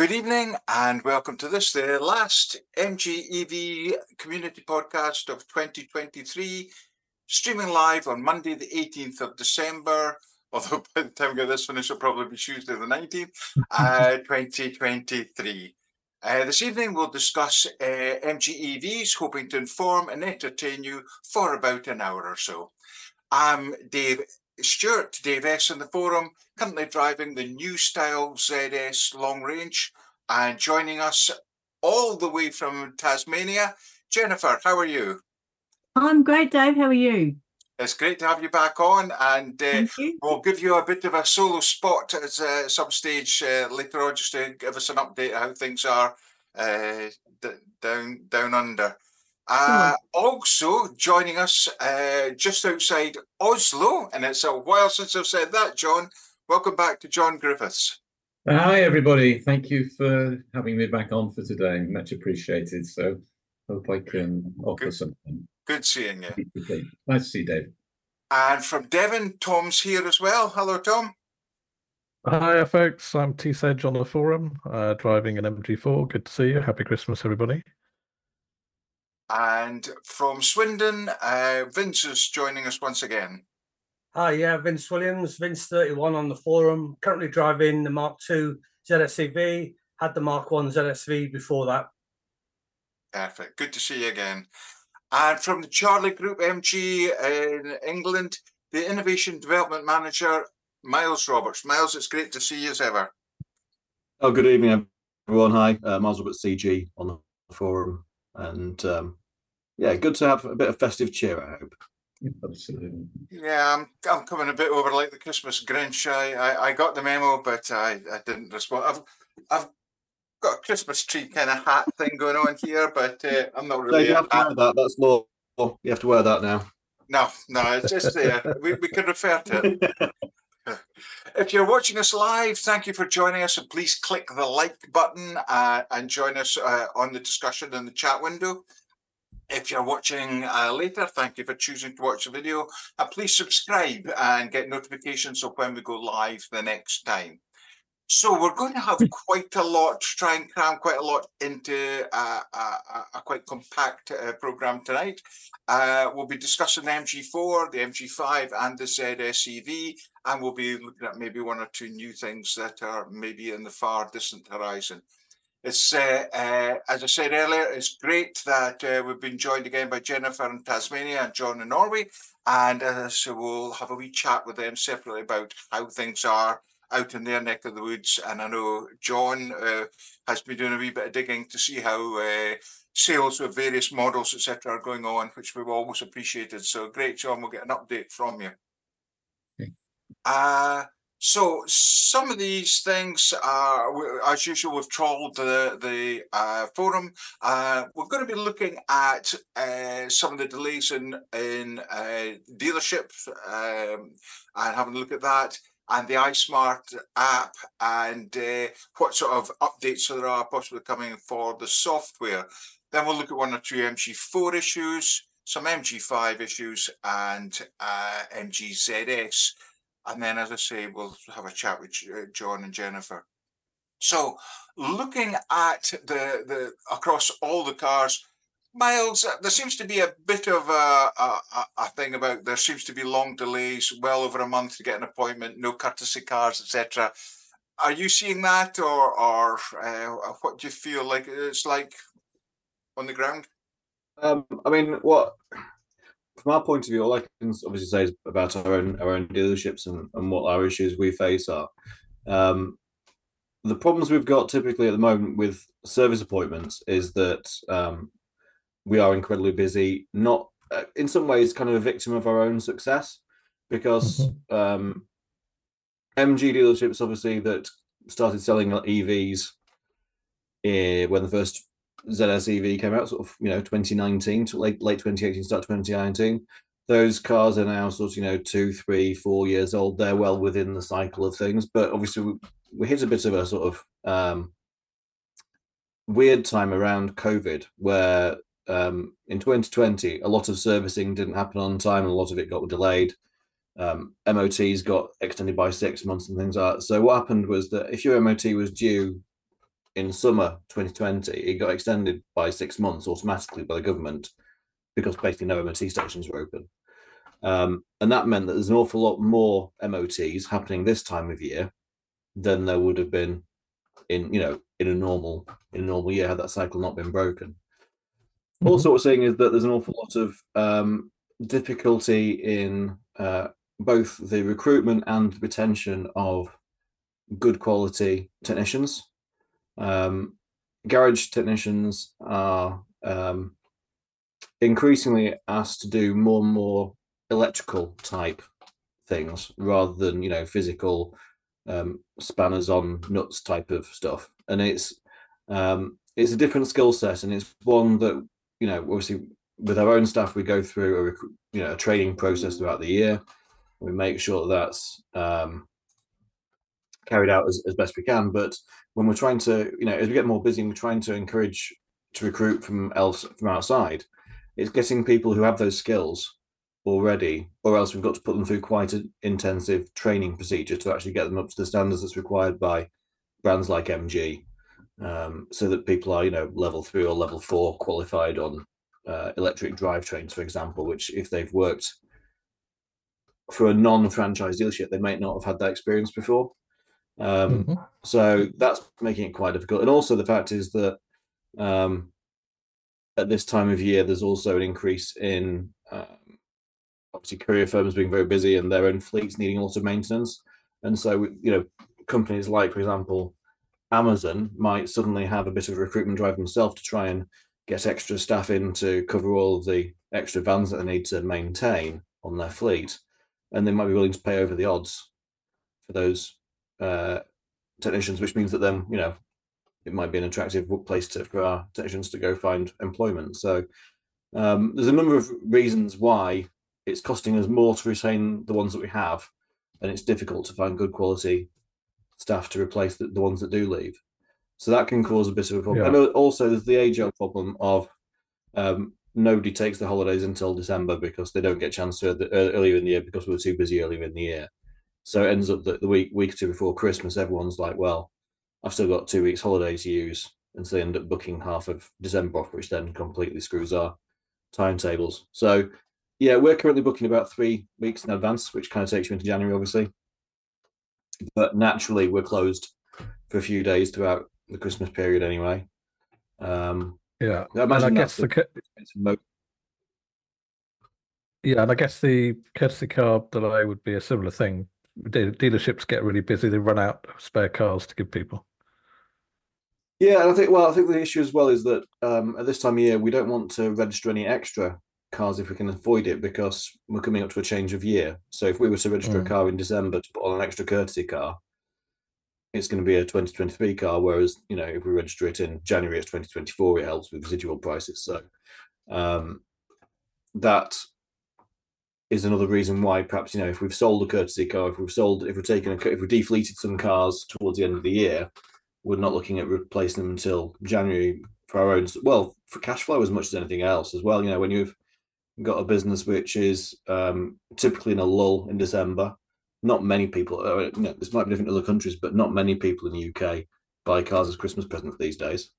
Good evening and welcome to this, the last MGEV community podcast of 2023, streaming live on Monday, the 18th of December. Although by the time we get this finished, it'll probably be Tuesday, the 19th, uh, 2023. Uh, this evening, we'll discuss uh, MGEVs, hoping to inform and entertain you for about an hour or so. I'm Dave Stewart, Dave S. in the forum, currently driving the new style ZS long range and joining us all the way from Tasmania. Jennifer, how are you? I'm great, Dave. How are you? It's great to have you back on, and uh, we'll give you a bit of a solo spot at uh, some stage uh, later on, just to give us an update of how things are uh, down down under. Uh, also joining us uh, just outside Oslo, and it's a while since I've said that, John. Welcome back to John Griffiths. Hi, everybody. Thank you for having me back on for today. Much appreciated. So, hope I can offer Good. something. Good seeing you. Nice to see you, Dave. And from Devon, Tom's here as well. Hello, Tom. Hi, folks. I'm T Sedge on the forum, uh, driving an MG4. Good to see you. Happy Christmas, everybody. And from Swindon, uh, Vince is joining us once again. Hi, yeah, Vince Williams, Vince 31 on the forum. Currently driving the Mark II ZSEV. Had the Mark 1 ZSEV before that. Perfect. Good to see you again. And from the Chorley Group MG in England, the Innovation Development Manager, Miles Roberts. Miles, it's great to see you as ever. Oh, good evening, everyone. Hi, uh, Miles Roberts, CG on the forum, and um, yeah, good to have a bit of festive cheer. I hope. Absolutely. Yeah, I'm, I'm coming a bit over like the Christmas Grinch. I, I, I got the memo, but I, I didn't respond. I've, I've got a Christmas tree kind of hat thing going on here, but uh, I'm not So really. you have to wear that. That's law. You have to wear that now. No, no, it's just there. we, we can refer to it. If you're watching us live, thank you for joining us, and please click the like button uh, and join us uh, on the discussion in the chat window. If you're watching uh, later, thank you for choosing to watch the video, and please subscribe and get notifications of when we go live the next time. So we're going to have quite a lot, try and cram quite a lot into uh, a, a, a quite compact uh, program tonight. Uh, we'll be discussing the MG4, the MG5, and the ZSEV, and we'll be looking at maybe one or two new things that are maybe in the far distant horizon. It's uh, uh, as I said earlier, it's great that uh, we've been joined again by Jennifer in Tasmania and John in Norway, and uh, so we'll have a wee chat with them separately about how things are out in their neck of the woods. And I know John uh, has been doing a wee bit of digging to see how uh, sales with various models, etc., are going on, which we've always appreciated. So great, John. We'll get an update from you. Okay. Uh, so some of these things are, as usual, we've trawled the the uh, forum. Uh, we're going to be looking at uh, some of the delays in in uh, dealerships um, and having a look at that, and the iSmart app, and uh, what sort of updates there are possibly coming for the software. Then we'll look at one or two MG4 issues, some MG5 issues, and uh, MGZS. And then, as I say, we'll have a chat with uh, John and Jennifer. So, looking at the the across all the cars, Miles, uh, there seems to be a bit of a, a, a- thing about there seems to be long delays, well over a month to get an appointment, no courtesy cars, etc. Are you seeing that, or or uh, what do you feel like it's like on the ground? Um, I mean, what from our point of view, all I can obviously say is about our own our own dealerships and, and what our issues we face are. Um, the problems we've got typically at the moment with service appointments is that um, we are incredibly busy. Not uh, in some ways, kind of a victim of our own success, because um, MG dealerships obviously that started selling EVs eh, when the first ZS EV came out, sort of, you know, 2019 to late late 2018, start 2019. Those cars are now sort of, you know, two, three, four years old. They're well within the cycle of things, but obviously we, we hit a bit of a sort of um, weird time around COVID where um, in 2020 a lot of servicing didn't happen on time and a lot of it got delayed. Um, MOTs got extended by six months and things like that. So what happened was that if your MOT was due in summer 2020, it got extended by six months automatically by the government because basically no MOT stations were open. Um, and that meant that there's an awful lot more MOTs happening this time of year than there would have been in you know in a normal in a normal year had that cycle not been broken. Also, what we're seeing is that there's an awful lot of um, difficulty in uh, both the recruitment and retention of good quality technicians. Um, garage technicians are um, increasingly asked to do more and more electrical type things rather than you know physical um, spanners on nuts type of stuff, and it's um, it's a different skill set, and it's one that you know obviously with our own staff we go through a you know a training process throughout the year. We make sure that that's um, carried out as, as best we can. But when we're trying to, you know, as we get more busy, and we're trying to encourage to recruit from else from outside. It's getting people who have those skills already, or else we've got to put them through quite an intensive training procedure to actually get them up to the standards that's required by brands like MG, um, so that people are, you know, level three or level four qualified on uh, electric drivetrains, for example. Which, if they've worked for a non-franchise dealership, they might not have had that experience before. Um, Mhm. so that's making it quite difficult. And also the fact is that um, at this time of year, there's also an increase in um, obviously courier firms being very busy and their own fleets needing a lot of maintenance. And so, you know, companies like, for example, Amazon might suddenly have a bit of a recruitment drive themselves to try and get extra staff in to cover all of the extra vans that they need to maintain on their fleet. And they might be willing to pay over the odds for those uh, technicians, which means that then, you know, it might be an attractive wo- place to, for our technicians to go find employment. So um, there's a number of reasons why it's costing us more to retain the ones that we have, and it's difficult to find good quality staff to replace the, the ones that do leave. So that can cause a bit of a problem. Yeah. And also there's the age-old problem of um, nobody takes the holidays until December because they don't get a chance to earlier in the year because we were too busy earlier in the year. So it ends up that the week week or two before Christmas, everyone's like, "Well, I've still got two weeks holiday to use," and so they end up booking half of December off, which then completely screws our timetables. So, yeah, we're currently booking about three weeks in advance, which kind of takes you into January, obviously. But naturally, we're closed for a few days throughout the Christmas period, anyway. Um, Yeah, I and I guess the co- it's yeah, and I guess the courtesy car delay would be a similar thing. De- dealerships get really busy; they run out of spare cars to give people. Yeah, and I think well, I think the issue as well is that um, at this time of year we don't want to register any extra cars if we can avoid it because we're coming up to a change of year. So if we were to register a Mm. car in December to put on an extra courtesy car, it's going to be a 2023 car. Whereas you know if we register it in January of 2024, it helps with residual prices. So um, that is another reason why perhaps you know if we've sold a courtesy car, if we've sold, if we're taking a, if we've defleeted some cars towards the end of the year, we're not looking at replacing them until January for our own. Well, for cash flow as much as anything else as well. You know, when you've got a business which is um, typically in a lull in December, not many people. Uh, you know, this might be different in other countries, but not many people in the UK buy cars as Christmas presents these days.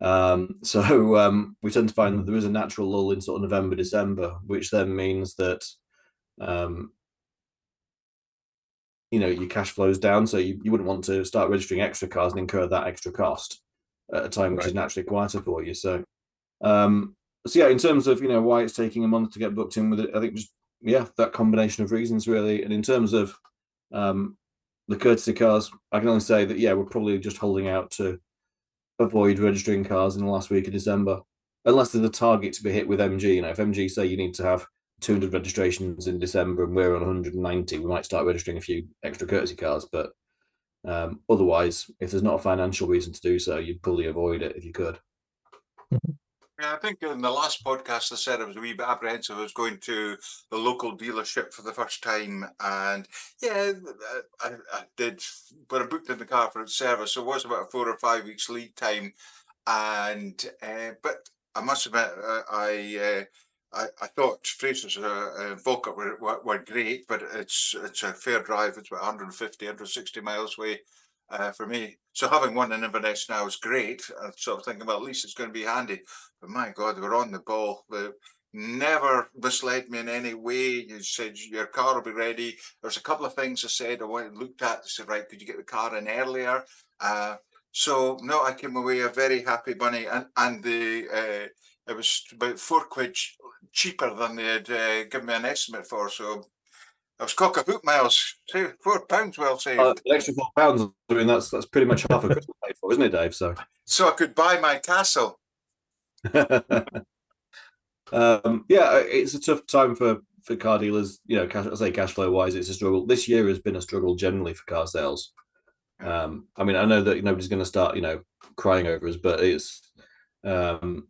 Um, so um, we tend to find that there is a natural lull in sort of November, December, which then means that um, you know your cash flows down. So you, you wouldn't want to start registering extra cars and incur that extra cost at a time which is naturally quieter for you. So um, so yeah, in terms of you know why it's taking a month to get booked in with it, I think just yeah that combination of reasons really. And in terms of um, the courtesy cars, I can only say that yeah we're probably just holding out to avoid registering cars in the last week of December, unless there's a target to be hit with MG. You know, if MG say you need to have 200 registrations in December and we're on 190, we might start registering a few extra courtesy cars. But um, otherwise, if there's not a financial reason to do so, you'd probably avoid it if you could. Yeah, I think in the last podcast I said I was a wee bit apprehensive. I was going to the local dealership for the first time, and yeah, I, I did. But I booked in the car for its service, so it was about a four or five weeks lead time. And uh, but I must admit, uh, I. Uh, I, I thought Fraser's uh, uh, were, were, were great, but it's it's a fair drive. It's about 150, 160 miles away uh, for me. So having one in Inverness now is great. I'm sort of thinking, well, at least it's going to be handy. But my God, we're on the ball. They never misled me in any way. You said your car will be ready. There's a couple of things I said I went and looked at. They said, right, could you get the car in earlier? Uh, so no, I came away a very happy bunny, and and the uh, it was about four quid cheaper than they had uh, given me an estimate for. So I was cock a hoop miles, four pounds well saved. Uh, extra four pounds. I mean, that's that's pretty much half a Christmas paid for, isn't it, Dave? So. so I could buy my castle. um, yeah, it's a tough time for for car dealers. You know, cash, I say cash flow wise, it's a struggle. This year has been a struggle generally for car sales. Um, I mean, I know that nobody's going to start, you know, crying over us, but it's um,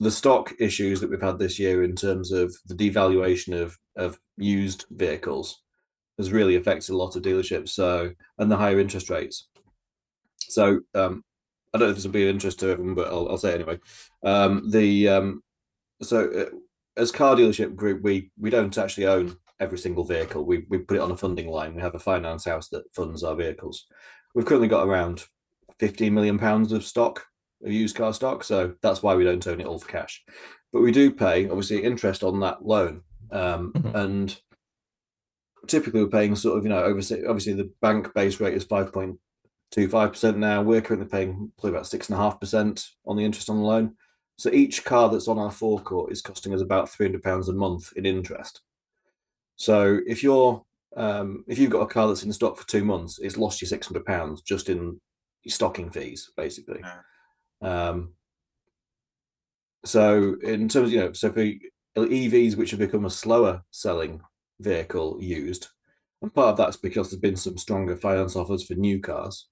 the stock issues that we've had this year in terms of the devaluation of of used vehicles has really affected a lot of dealerships. So, and the higher interest rates. So, um, I don't know if this will be of interest to everyone, but I'll, I'll say anyway. Um, the um, so uh, as car dealership group, we we don't actually own every single vehicle. We we put it on a funding line. We have a finance house that funds our vehicles. We've currently got around 15 million pounds of stock, of used car stock. So that's why we don't own it all for cash. But we do pay obviously interest on that loan, um, Mhm. and typically we're paying sort of you know over obviously the bank base rate is 5.25% now. We're currently paying probably about six and a half percent on the interest on the loan. So each car that's on our forecourt is costing us about 300 pounds a month in interest. So if you're um, if you've got a car that's in stock for two months, it's lost you 600 pounds just in stocking fees, basically. Um, so in terms, you know, so for EVs, which have become a slower selling vehicle used, and part of that's because there's been some stronger finance offers for new cars,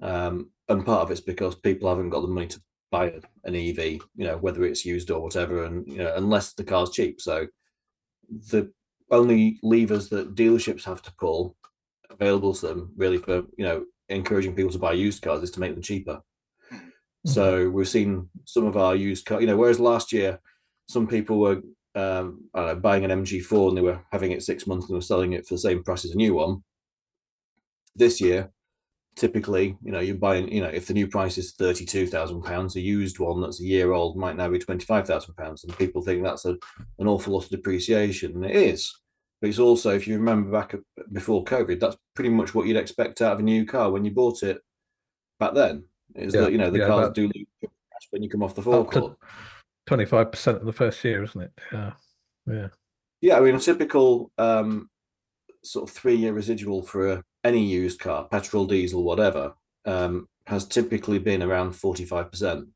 um, and part of it's because people haven't got the money to buy an EV, you know, whether it's used or whatever, and you know, unless the car's cheap. So the only levers that dealerships have to pull available to them, really, for you know, encouraging people to buy used cars, is to make them cheaper. So we've seen some of our used car, you know, whereas last year some people were um, I don't know, buying an MG4 and they were having it six months and were selling it for the same price as a new one. This year, typically, you know, you're buying, you know, if the new price is thirty-two thousand pounds, a used one that's a year old might now be twenty-five thousand pounds, and people think that's a, an awful lot of depreciation, and it is. But it's also, if you remember back before COVID, that's pretty much what you'd expect out of a new car when you bought it back then. Is Yeah, that you know the yeah, cars do lose when you come off the forecourt. To twenty-five percent of the first year, isn't it? Yeah, yeah. Yeah, I mean, a typical um, sort of three-year residual for a, any used car, petrol, diesel, whatever, um, has typically been around forty-five percent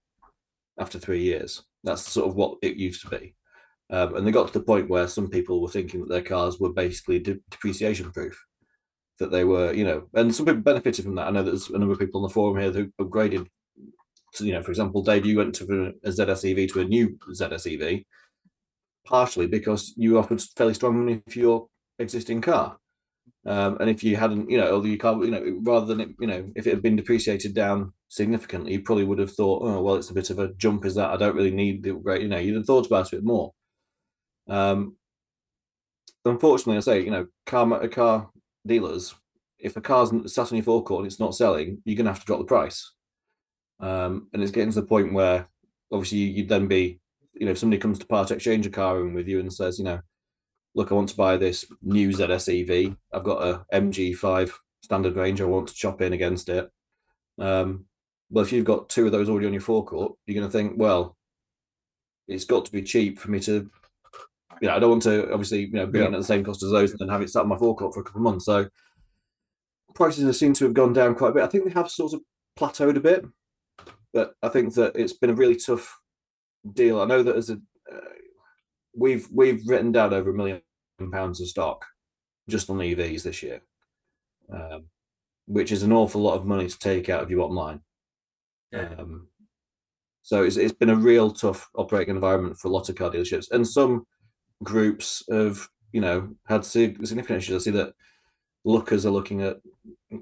after three years. That's sort of what it used to be, um, and they got to the point where some people were thinking that their cars were basically de- depreciation proof, that they were, you know, and some people benefited from that. I know there's a number of people on the forum here who upgraded. You know, for example, Dave, you went to a ZSEV to a new ZSEV partially because you offered fairly strong money for your existing car. Um, and if you hadn't, you know, or your car, you know, rather than it, you know, if it had been depreciated down significantly, you probably would have thought, oh, well, it's a bit of a jump. Is that I don't really need the upgrade. You know, you'd have thought about it more. Um, unfortunately, I say, you know, car car dealers, if a car's sat on your forecourt and it's not selling, you're going to have to drop the price. Um, and it's getting to the point where obviously you'd then be you know, if somebody comes to part exchange a car in with you and says, you know, look, I want to buy this new ZSEV. I've got a MG5 standard range. I want to chop in against it. Um, well, if you've got two of those already on your forecourt, you're going to think, well, it's got to be cheap for me to, you know, I don't want to obviously, you know, be Yeah. on at the same cost as those and then have it sat on my forecourt for a couple of months. So prices seem to have gone down quite a bit. I think they have sort of plateaued a bit, but I think that it's been a really tough deal. I know that as a uh, we've we've written down over a million pounds of stock just on EVs this year, um, which is an awful lot of money to take out of your bottom line. Yeah. Um, so it's it's been a real tough operating environment for a lot of car dealerships, and some groups have you know had significant issues. I see that Lookers are looking at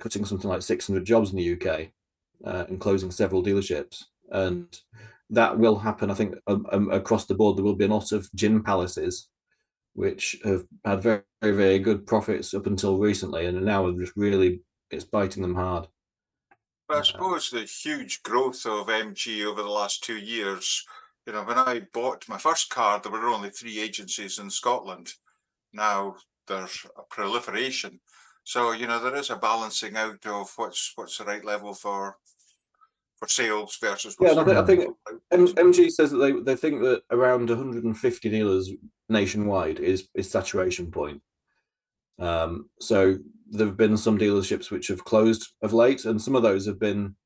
cutting something like 600 jobs in the UK uh, and closing several dealerships, and that will happen. I think um, um, across the board there will be a lot of gin palaces, which have had very very, very good profits up until recently, and now are just really it's biting them hard. But I suppose the huge growth of MG over the last two years, you know, when I bought my first car, there were only three agencies in Scotland. Now there's a proliferation. So, you know, there is a balancing out of what's what's the right level for for sales versus Yeah, I think- I think M- MG says that they, they think that around 150 dealers nationwide is is saturation point. Um, so there have been some dealerships which have closed of late, and some of those have been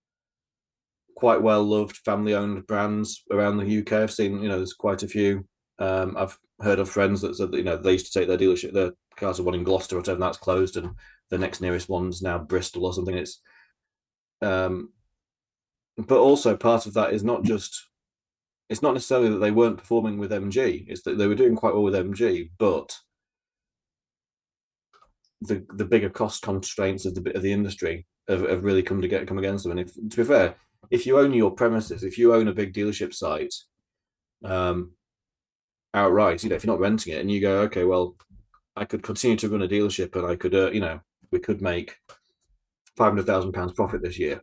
quite well loved family owned brands around the UK. I've seen, you know, there's quite a few. Um, I've heard of friends that said that, you know, they used to take their dealership, their cars to one in Gloucester or whatever, and that's closed, and the next nearest one's now Bristol or something. It's um, but also part of that is not just it's not necessarily that they weren't performing with MG, it's that they were doing quite well with MG, but the the bigger cost constraints of the bit of the industry have, have really come to get come against them. And if to be fair, if you own your premises, if you own a big dealership site, um, outright, you know, if you're not renting it, and you go, okay, well, I could continue to run a dealership, and I could, uh, you know, we could make five hundred thousand pounds profit this year,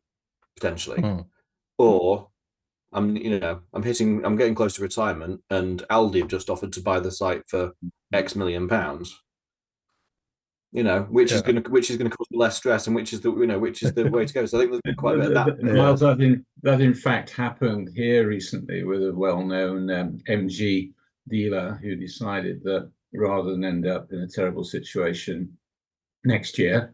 potentially, Hmm. or I'm, you know, I'm hitting, I'm getting close to retirement, and Aldi have just offered to buy the site for X million pounds. You know, which is going to, which is going to cause less stress, and which is the, you know, which is the way to go. So I think there's been quite a bit of that. Th- th- Well, that in, that in fact happened here recently with a well-known um, MG dealer who decided that rather than end up in a terrible situation next year,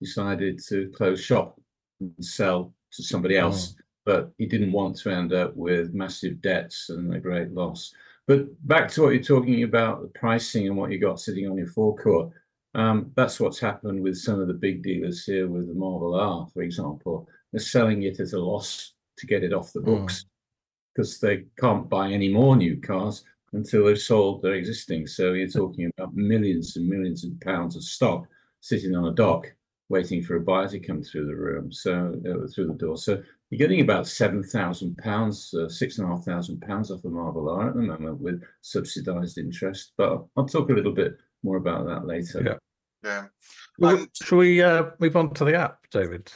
decided to close shop and sell to somebody else. But he didn't want to end up with massive debts and a great loss. But back to what you're talking about, the pricing and what you got sitting on your forecourt. Um, that's what's happened with some of the big dealers here with the Marvel R, for example. They're selling it at a loss to get it off the Mm. books because they can't buy any more new cars until they've sold their existing. So you're talking about millions and millions of pounds of stock sitting on a dock waiting for a buyer to come through the room, so uh, through the door. So you're getting about seven thousand pounds, uh, six and a half thousand pounds off a Marvel R at the moment with subsidised interest. But I'll talk a little bit more about that later. Yeah. Yeah. Well, And- Shall we uh, move on to the app, David?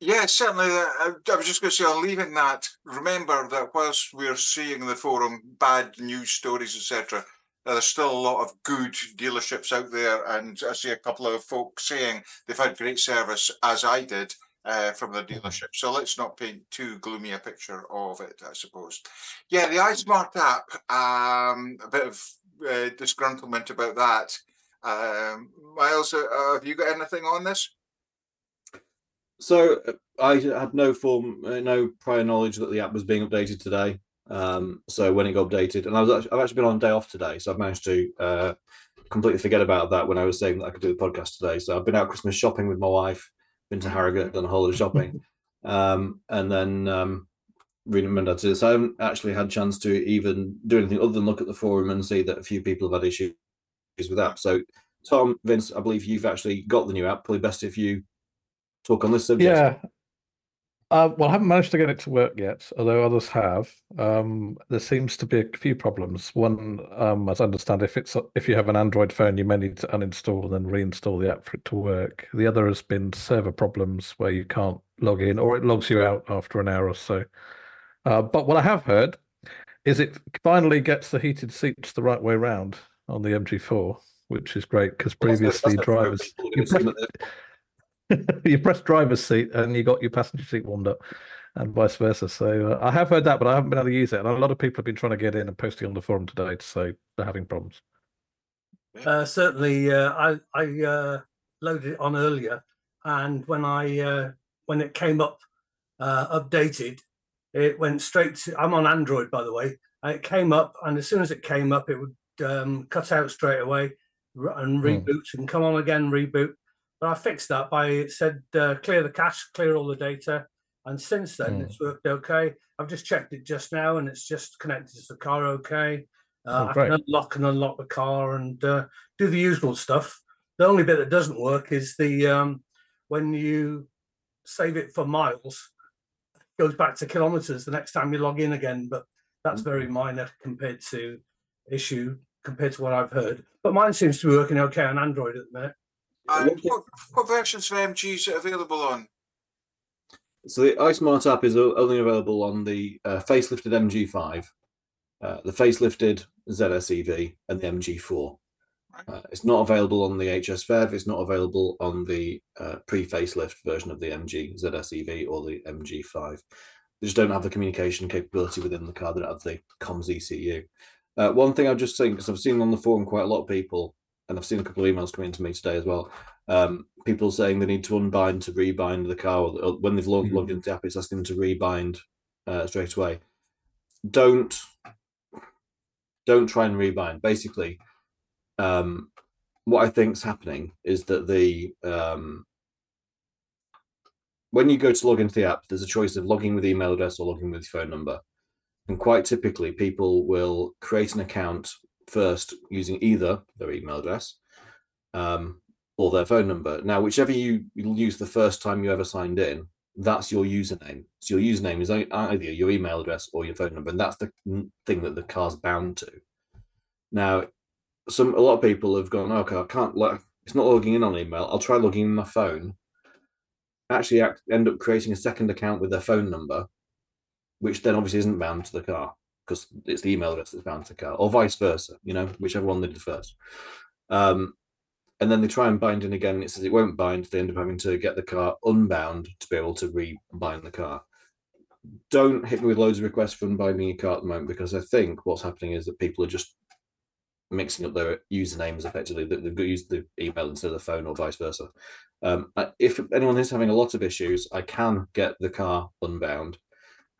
Yeah, certainly. uh, I, I was just going to say, on leaving that, remember that whilst we're seeing in the forum bad news stories, etc., there's still a lot of good dealerships out there. And I see a couple of folks saying they've had great service, as I did, uh, from the dealership. So let's not paint too gloomy a picture of it, I suppose. Yeah, the iSmart app, um, a bit of uh, disgruntlement about that. Um, Miles, uh, have you got anything on this? So uh, I had no form, uh, no prior knowledge that the app was being updated today. Um, so when it got updated, and I was actually, I've actually been on a day off today, so I've managed to uh, completely forget about that when I was saying that I could do the podcast today. So I've been out Christmas shopping with my wife, been to Harrogate, done a holiday shopping, um, and then um, remembered to. So I haven't actually had a chance to even do anything other than look at the forum and see that a few people have had issues with that. So Tom, Vince, I believe you've actually got the new app. Probably best if you talk on this subject. Yeah. Uh, well, I haven't managed to get it to work yet, although others have. Um, there seems to be a few problems. One, um, as I understand, if it's if you have an Android phone, you may need to uninstall and then reinstall the app for it to work. The other has been server problems where you can't log in, or it logs you out after an hour or so. Uh, but what I have heard is it finally gets the heated seats the right way round on the MG4, which is great because previously that's drivers you press- that they're- you press driver's seat and you got your passenger seat warmed up and vice versa. So uh, I have heard that, but I haven't been able to use it. And a lot of people have been trying to get in and posting on the forum today to say they're having problems. Uh, certainly, uh, I I uh, loaded it on earlier, and when I uh, when it came up uh, updated, it went straight to. I'm on Android, by the way. And it came up, and as soon as it came up, it would um, cut out straight away and Hmm. reboot and come on again, reboot. But I fixed that by it said uh, clear the cache, clear all the data, and since then Hmm. it's worked okay. I've just checked it just now, and it's just connected to the car okay. Uh, Oh, I can unlock and unlock the car and uh, do the usual stuff. The only bit that doesn't work is the um, when you save it for miles, it goes back to kilometers the next time you log in again. But that's very minor compared to issue compared to what I've heard. But mine seems to be working okay on Android at the minute. And what, what versions of MG is it available on? So the iSmart app is only available on the uh, facelifted MG5, uh, the facelifted ZSEV, and the MG4. Right. Uh, it's not available on the HS PHEV. It's not available on the uh, pre-facelift version of the MG ZSEV or the MG5. They just don't have the communication capability within the car. They don't have the comms ECU. Uh, one thing I've just seen because I've seen on the forum quite a lot of people, and I've seen a couple of emails coming to me today as well. Um, people saying they need to unbind to rebind the car, or, or when they've logged, Mhm. logged into the app, it's asking them to rebind uh, straight away. Don't don't try and rebind. Basically, um, what I think's happening is that the um, when you go to log into the app, there's a choice of logging with email address or logging with phone number. And quite typically, people will create an account first using either their email address um, or their phone number. Now, whichever you use the first time you ever signed in, that's your username. So your username is either your email address or your phone number, and that's the thing that the car's bound to. Now, some a lot of people have gone, okay, I can't. Like, it's not logging in on email. I'll try logging in my phone. Actually, act, end up creating a second account with their phone number, which then obviously isn't bound to the car because it's the email address that's bound to car, or vice versa. You know, whichever one they did first. Um, and then they try and bind in again. And it says it won't bind. They end up having to get the car unbound to be able to rebind the car. Don't hit me with loads of requests for unbinding your car at the moment because I think what's happening is that people are just mixing up their usernames effectively. They- They've used the email instead of the phone or vice versa. Um, if anyone is having a lot of issues, I can get the car unbound.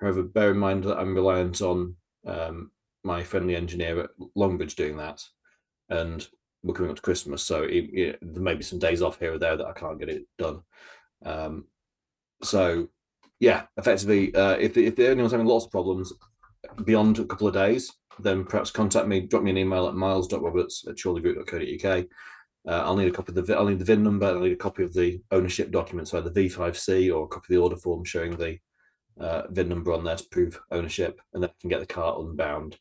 However, bear in mind that I'm reliant on um, my friendly engineer at Longbridge doing that, and we're coming up to Christmas, so it, it, there may be some days off here or there that I can't get it done. Um, so, yeah, effectively, uh, if if anyone's having lots of problems beyond a couple of days, then perhaps contact me. Drop me an email at miles.roberts at chorleygroup.co.uk. Uh, I'll need a copy of the I'll need the VIN number. I'll need a copy of the ownership document, so the V5C or a copy of the order form showing the uh, VIN number on there to prove ownership, and then I can get the car unbound.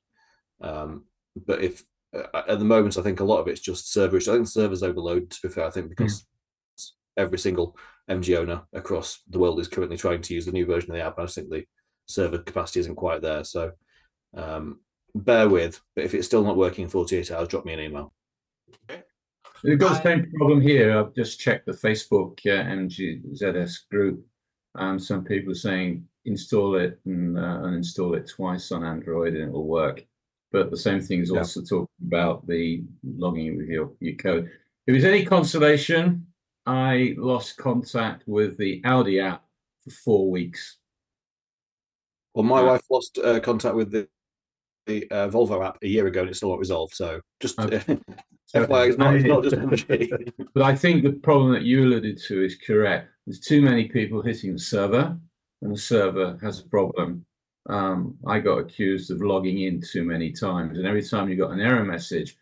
Um, but if uh, at the moment, I think a lot of it's just server issue. I think the server's overloaded. To be fair, I think because every single MG owner across the world is currently trying to use the new version of the app. and I just think the server capacity isn't quite there. So um, bear with. But if it's still not working in 48 hours, drop me an email. We've got the same problem here. I've just checked the Facebook uh, MGZS group. Um, some people are saying install it and uh, uninstall it twice on Android and it will work. But the same thing is Yeah. also talking about the logging with your, your code. If it's any consolation, I lost contact with the Audi app for four weeks. Well, my Yeah. wife lost uh, contact with the the uh, Volvo app a year ago, and it's still not resolved. So just Okay. FYI, it's not, it's not just MG. But I think the problem that you alluded to is correct. There's too many people hitting the server, and the server has a problem. Um, I got accused of logging in too many times, and every time you got an error message,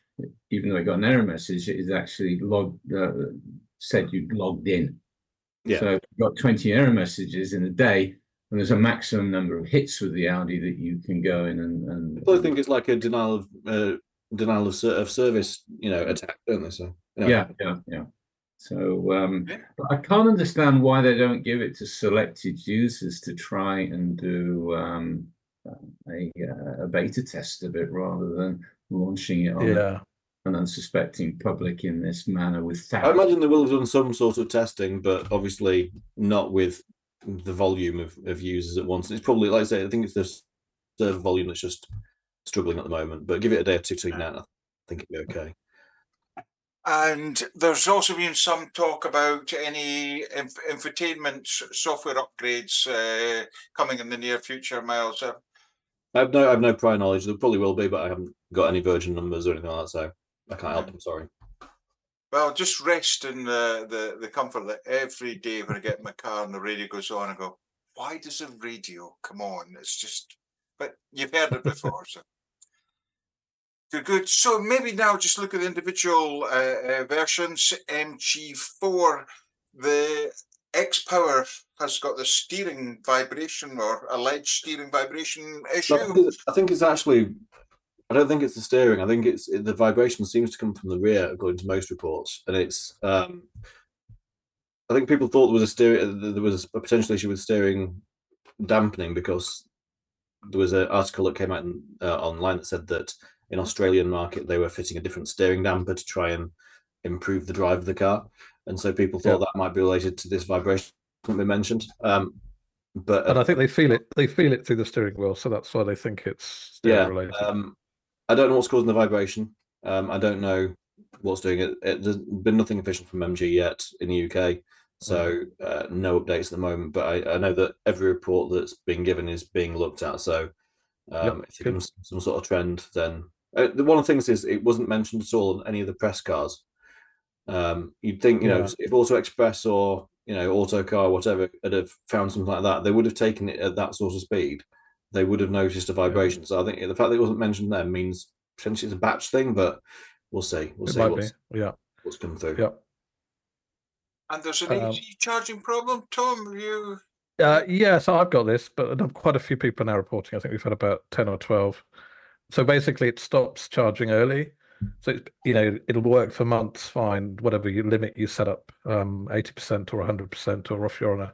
even though I got an error message, it is actually logged uh, said you logged in. Yeah. So you've got 20 error messages in a day, and there's a maximum number of hits with the Audi that you can go in and. and People think it's like a denial of uh, denial of, ser- of service, you know, attack, don't they? So you know, yeah, yeah, yeah. So um, Yeah. but I can't understand why they don't give it to selected users to try and do um, a, uh, a beta test of it rather than launching it on Yeah. an unsuspecting public in this manner with I imagine they will have done some sort of testing, but obviously not with the volume of, of users at once. It's probably, like I say, I think it's the server volume that's just struggling at the moment. But give it a day or two to ignite, I think it'll be okay. And there's also been some talk about any inf- infotainment software upgrades uh, coming in the near future, Miles. I have no, I have no prior knowledge. There probably will be, but I haven't got any version numbers or anything like that, so I can't help. I'm sorry. well, just rest in the, the, the comfort that every day when I get in my car and the radio goes on, I go, why does the radio come on? It's just, but you've heard it before. so good, good. So maybe now just look at the individual uh, uh, versions. MG4, the X Power has got the steering vibration or alleged steering vibration issue. I think it's- I think it's actually I don't think it's the steering. I think it's the vibration seems to come from the rear, according to most reports, and it's. Um, I think people thought there was a steering. There was a potential issue with steering dampening because there was an article that came out in, uh, online that said that in Australian market they were fitting a different steering damper to try and improve the drive of the car, and so people thought that might be related to this vibration that we mentioned. Um, but and I think they feel it. They feel it through the steering wheel, so that's why they think it's yeah. related. Um, I don't know what's causing the vibration. Um, I don't know what's doing it. it. There's been nothing official from MG yet in the UK, so uh, no updates at the moment. But I, I, know that every report that's been given is being looked at. So um, yep, if it becomes some sort of trend, then uh, one of the things is it wasn't mentioned at all in any of the press cars. Um, you'd think, you yeah. know, if Auto Express or you know Autocar, whatever, had have found something like that, they would have taken it at that sort of speed they would have noticed a vibration. So I think the fact that it wasn't mentioned there means potentially it's a batch thing, but we'll see. We'll it see what's, yeah. what's come through. Yeah. And there's an um, AC charging problem, Tom. You uh, yeah, so I've got this, but quite a few people are now reporting. I think we've had about 10 or 12. So basically, it stops charging early. So, it's, you know, it'll work for months fine, whatever you limit you set up, um, 80% or 100%, or if you're on a,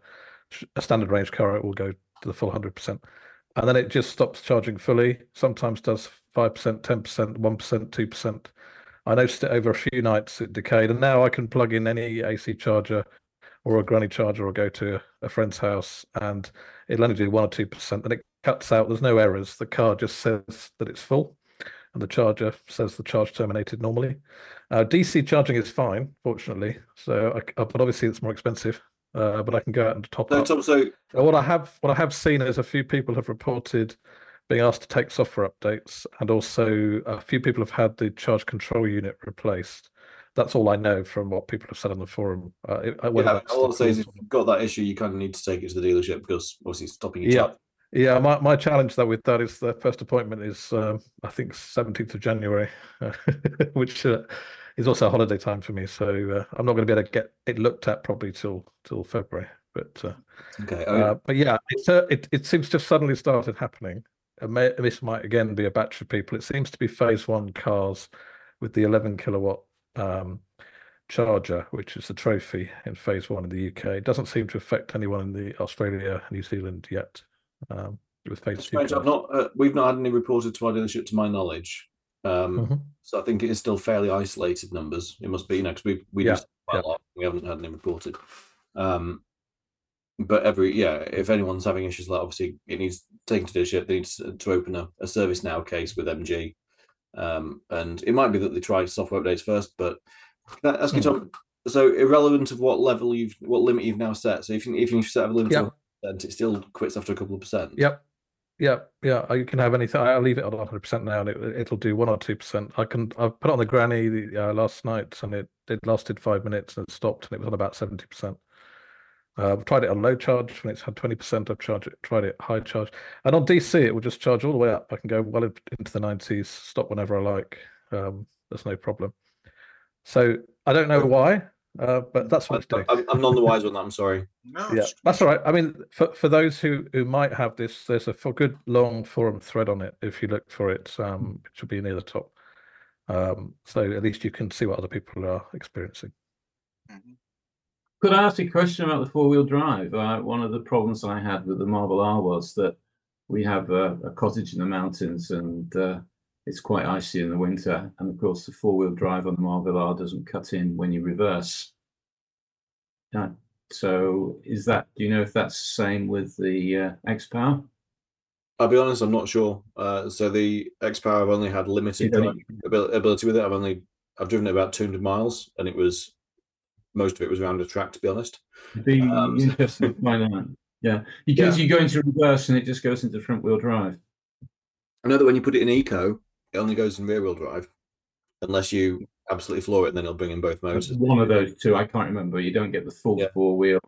a standard range car, it will go to the full 100% and then it just stops charging fully. Sometimes does five percent, ten percent, one percent, two percent. I noticed it over a few nights it decayed, and now I can plug in any AC charger or a granny charger or go to a friend's house, and it'll only do one or two percent. And it cuts out. There's no errors. The car just says that it's full, and the charger says the charge terminated normally. Uh, DC charging is fine, fortunately. So, I, but obviously it's more expensive uh, but I can go out and top no, up. Tom, so what I have what I have seen is a few people have reported being asked to take software updates, and also a few people have had the charge control unit replaced. That's all I know from what people have said on the forum. Uh, yeah, all I'll say is if you've got that issue, you kind of need to take it to the dealership because obviously stopping you. Yeah, yeah. My, my challenge though with that is the first appointment is um, I think seventeenth of January, which uh, is also a holiday time for me, so uh, I'm not going to be able to get it looked at probably till till February. But uh, okay, uh, but yeah, it's uh, it it seems to have suddenly started happening. May, this might again be a batch of people. It seems to be phase one cars with the 11 kilowatt um, charger, which is the trophy in phase one in the UK. It doesn't seem to affect anyone in the Australia, New Zealand yet. Um, with phase two. I've not. Uh, we've not had any reported to our dealership, to my knowledge. Um, mm-hmm. So I think it is still fairly isolated numbers. It must be, you know, because we we yeah, yeah. we haven't had any reported. Um, but every yeah, if anyone's having issues like obviously it needs taken to dealership, they need to, to open a, a service now case with MG. Um, and it might be that they try software updates first, but ask you, mm. Tom? So irrelevant of what level you've what limit you've now set. So if you if you set a limit, yep. it still quits after a couple of percent. Yep. Yeah, yeah, you can have anything. I'll leave it on 100% now, and it, will do one or two percent. I can. I put it on the granny uh, last night, and it it lasted five minutes and it stopped, and it was on about 70 percent. Uh, I've tried it on low charge when it's had 20 percent. I've charged it, tried it high charge, and on DC it will just charge all the way up. I can go well into the 90s, stop whenever I like. Um, there's no problem. So I don't know why. Uh, but that's what it's doing. I'm, I'm none the wiser on that. I'm sorry. No, yeah, that's all right. I mean, for, for those who, who might have this, there's a for good long forum thread on it. If you look for it, um, it should be near the top. Um, so at least you can see what other people are experiencing. Mm-hmm. Could I ask a question about the four wheel drive? Uh, one of the problems I had with the Marvel R was that we have a, a cottage in the mountains and uh, it's quite icy in the winter. And of course, the four wheel drive on the Marvel R doesn't cut in when you reverse. Yeah. So is that, do you know if that's the same with the uh, X Power? I'll be honest, I'm not sure. Uh, so the X Power, I've only had limited ability with it. I've only, I've driven it about 200 miles and it was, most of it was around a track, to be honest. Be um, interesting to find out. Yeah. Because yeah. you go into reverse and it just goes into front wheel drive. I know that when you put it in eco, it only goes in rear wheel drive unless you absolutely floor it, and then it'll bring in both motors. One of those two, I can't remember. You don't get the full yeah. four wheel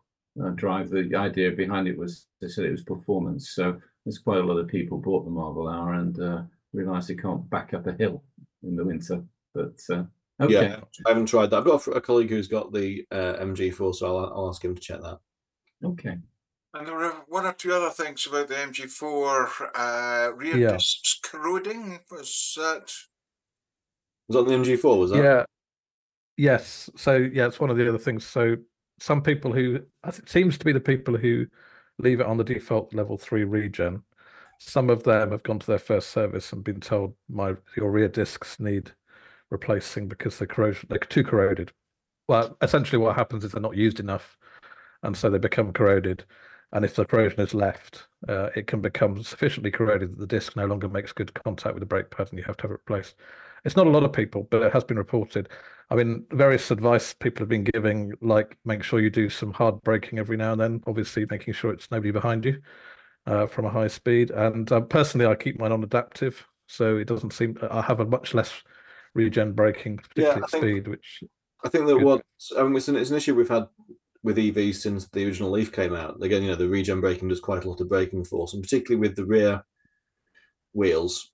uh, drive. The idea behind it was they said it was performance. So there's quite a lot of people bought the Marvel R and uh, realised they can't back up a hill in the winter. But uh, okay. yeah, I haven't tried that. I've got a colleague who's got the uh, MG4, so I'll, I'll ask him to check that. Okay. And there were one or two other things about the MG4 uh, rear Yeah. discs corroding. Was that? Was that the MG4? Was that? Yeah. Yes. So yeah, it's one of the other things. So some people who it seems to be the people who leave it on the default level three regen. Some of them have gone to their first service and been told my your rear discs need replacing because they're corrosion they're too corroded. Well, essentially what happens is they're not used enough and so they become corroded. And if the corrosion is left, uh, it can become sufficiently corroded that the disc no longer makes good contact with the brake pad and you have to have it replaced. It's not a lot of people, but it has been reported. I mean, various advice people have been giving, like make sure you do some hard braking every now and then, obviously making sure it's nobody behind you uh, from a high speed. And uh, personally, I keep mine on adaptive, so it doesn't seem I have a much less regen braking, particularly I at think- speed, which I think that what I mean, it's an, it's an issue we've had with EVs since the original Leaf came out. Again, you know, the regen braking does quite a lot of braking force, and particularly with the rear wheels,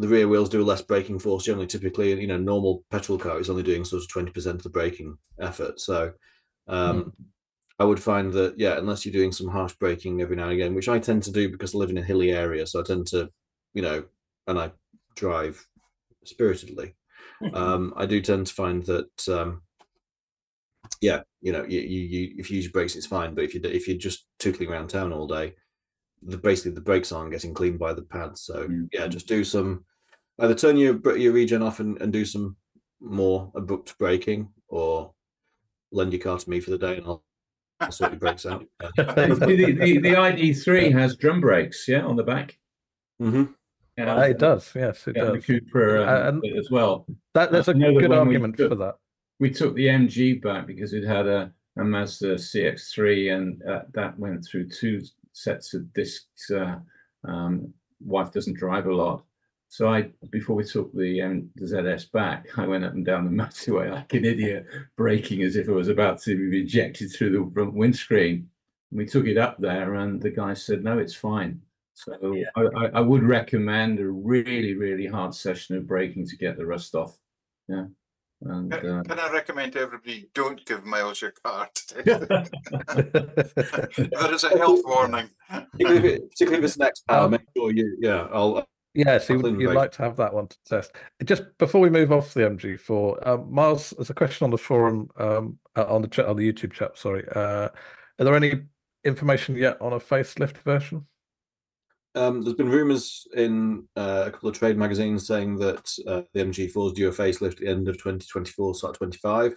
the rear wheels do less braking force generally. Typically, you know, normal petrol car is only doing sort of twenty percent of the braking effort. So, um, I would find that yeah, unless you're doing some harsh braking every now and again, which I tend to do because I live in a hilly area, so I tend to, you know, and I drive spiritedly um, I do tend to find that um, yeah, you know, you, you, you if you use your brakes, it's fine. But if you if you're just tootling around town all day, the basically the brakes aren't getting cleaned by the pads. So Mm. yeah, just do some either turn your your regen off and, and do some more abrupt braking, or lend your car to me for the day and I'll, I'll sort your brakes out. the, the, the ID3 has drum brakes, yeah, on the back. hmm Yeah, Uh, it does. Yes, it Yeah, the does. Cooper Uh, um, and- as well. That there's a I know that good when we argument for that. We took the MG back because it had a, a Mazda CX3 and uh, that went through two sets of discs. Uh, um, wife doesn't drive a lot. So I, before we took the, um, the ZS back, I went up and down the motorway like an idiot, braking as if it was about to be ejected through the front windscreen. We took it up there and the guy said, no, it's fine. So Yeah. I, I, I would recommend a really, really hard session of braking to get the rust off. Yeah. And, Can, uh, can I recommend to everybody don't give Miles your car? today? there is a health warning. Particularly, if it, particularly if it's an X power, Um, make sure you yeah. I'll Yes, you, Buckling you'd like to have that one to test. Just before we move off the MG4, um, Miles, there's a question on the forum, um, uh, on the chat, on the YouTube chat. Sorry, uh, are there any information yet on a facelift version? Um, there's been rumours in uh, a couple of trade magazines saying that uh, the MG4 is due a facelift at the end of 2024, start 25.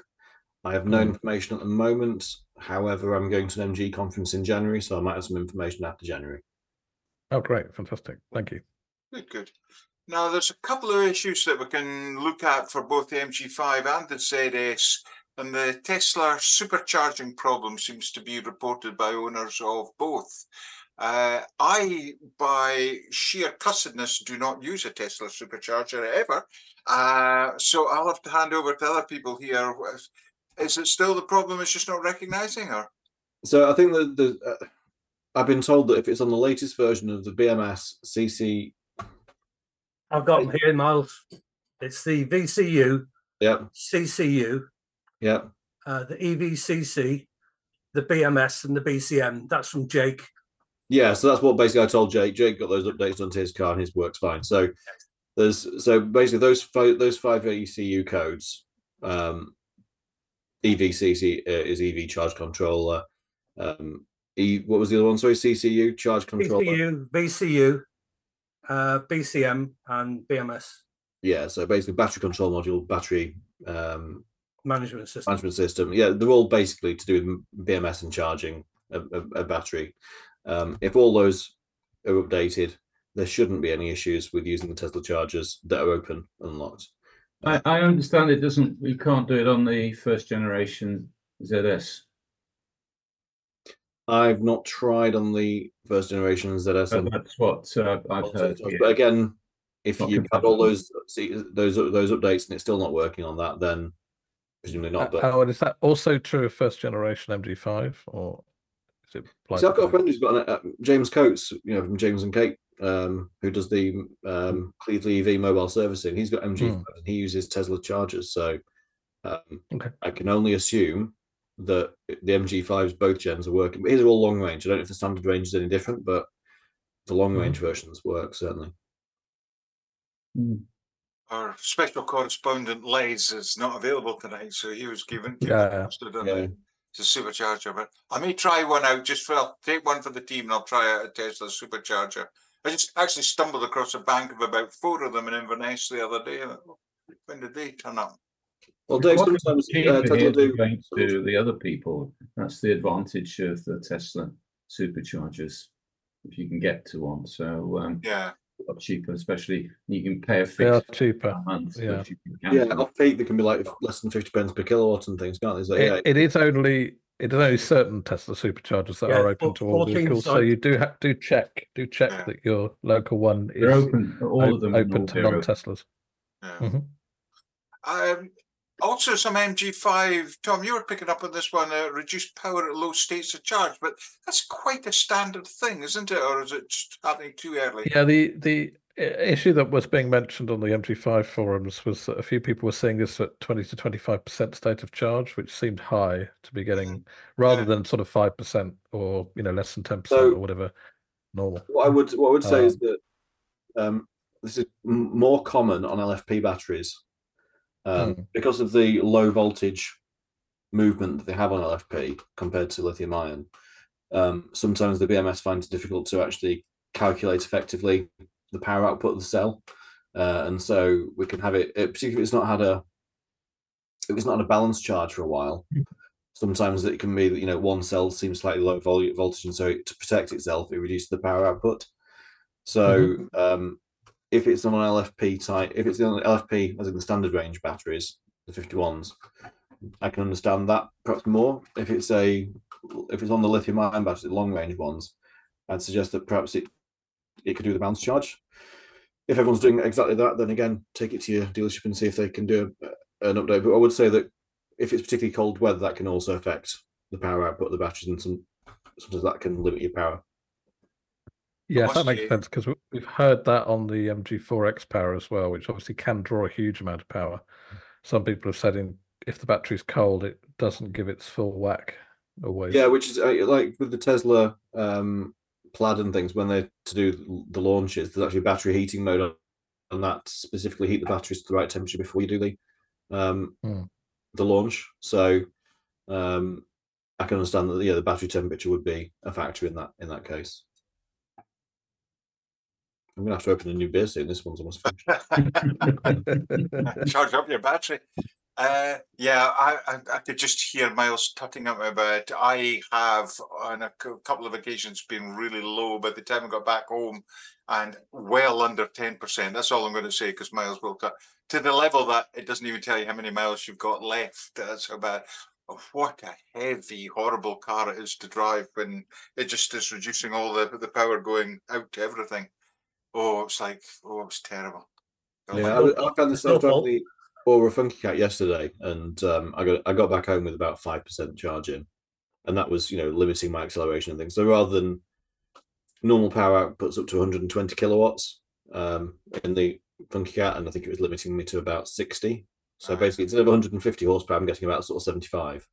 I have no Hmm. information at the moment. However, I'm going to an MG conference in January, so I might have some information after January. Oh, great, fantastic, thank you. Good, good. Now, there's a couple of issues that we can look at for both the MG5 and the ZS. And the Tesla supercharging problem seems to be reported by owners of both. Uh, I, by sheer cussedness, do not use a Tesla supercharger ever. Uh, so I'll have to hand over to other people here. Is it still the problem? It's just not recognizing her? So I think that the uh, I've been told that if it's on the latest version of the BMS CC, I've got them here, Miles. It's the VCU, yeah, CCU, yeah, uh, the EVCC, the BMS, and the BCM. That's from Jake. Yeah, so that's what basically I told Jake. Jake got those updates onto his car and his works fine. So there's so basically those five those five ECU codes. Um, EVCC uh, is EV charge controller. Um, E what was the other one? Sorry, CCU charge controller. VCU, VCU, uh, BCM, and BMS Yeah, so basically battery control module, battery um, management system. management system. Yeah, they're all basically to do with BMS and charging a, a, a battery. Um, if all those are updated, there shouldn't be any issues with using the Tesla chargers that are open and locked. I, I understand it doesn't, you can't do it on the first generation ZS. I've not tried on the first generation ZS. But that's what uh, I've heard. touched, yeah. But again, if you've had all those see, those those updates and it's still not working on that, then presumably not. But oh, and is that also true of first generation MG5? or is it? So I've got a friend who's got an, uh, James Coates, you know, from James and Kate, um, who does the um, Cleveland EV mobile servicing. He's got MG5 Hmm. and he uses Tesla chargers. So um, Okay. I can only assume that the MG5s, both gens, are working. But these are all long range. I don't know if the standard range is any different, but the long range versions work certainly. Mm. Our special correspondent Les is not available tonight, so he was given, given Yeah. posted on Yeah. The the supercharger. But I may try one out just for I'll take one for the team and I'll try out a Tesla supercharger. I just actually stumbled across a bank of about four of them in Inverness the other day. When did they turn up? Well, Dave, Quite sometimes cheaper uh, Tesla do. compared to the other people. That's the advantage of the Tesla superchargers. If you can get to one, so um, Yeah, a lot cheaper, especially you can pay a They are fixed cheaper. month. yeah. which you can Yeah, off peak they can be like less than fifty pence per kilowatt and things, can't they? So, yeah, It, it is only it is only certain Tesla superchargers that Yeah, are open to all vehicles. So you do have do check do check that your local one is They're open. All o- of them open to non Teslas. yeah. Mhm. Um, also, some MG5. Tom, you were picking up on this one. Uh, reduced power at low states of charge, but that's quite a standard thing, isn't it? Or is it just happening too early? Yeah, the the issue that was being mentioned on the MG5 forums was that a few people were seeing this at 20 to 25% state of charge, which seemed high to be getting rather Yeah. than sort of 5% or you know less than 10% So- or whatever normal. what I would what I would say is Um, that um, this is m- more common on LFP batteries um, Hmm. because of the low voltage movement that they have on LFP compared to lithium ion. Um, sometimes the BMS finds it difficult to actually calculate effectively the power output of the cell, uh, and so we can have it, it particularly if it's not had a if it's not had a balanced charge for a while. Sometimes it can be that you know one cell seems slightly low voltage, and so to protect itself, it reduces the power output. So um, if it's on an LFP type, if it's on LFP as in the standard range batteries, the 51s, I can understand that perhaps more. If it's a if it's on the lithium ion batteries, the long range ones, I'd suggest that perhaps it it could do the bounce charge. If everyone's doing exactly that, then again, take it to your dealership and see if they can do a, an update. But I would say that if it's particularly cold weather, that can also affect the power output of the batteries, and some sometimes that can limit your power. Yes, that makes sense because we've heard that on the MG4X power as well, which obviously can draw a huge amount of power. Some people have said in if the battery's cold, it doesn't give its full whack always. Yeah, which is uh, like with the Tesla um, Plaid and things when they to do the launches, there's actually a battery heating mode on, on that specifically heat the batteries to the right temperature before you do the um, Hmm. the launch. So um, I can understand that yeah, the battery temperature would be a factor in that in that case. I'm gonna have to open a new beer soon. This one's almost finished. Charge up your battery. Uh, yeah, I, I I could just hear Miles tutting at me about. I have on a couple of occasions been really low by the time I got back home, and well under ten percent. That's all I'm going to say because Miles will cut to the level that it doesn't even tell you how many miles you've got left. That's how bad. Oh, What a heavy, horrible car it is to drive when it just is reducing all the the power going out to everything. Oh, it's like oh, it's terrible. Oh, Yeah, my I, I found It's this. I no driving fault. the Ora Funky Cat yesterday, and um, I got I got back home with about five percent charging, and that was you know limiting my acceleration and things. So rather than normal power outputs up to 120 kilowatts um, in the Funky Cat, and I think it was limiting me to about 60. So Ah. basically, instead of 150 horsepower, I'm getting about sort of 75.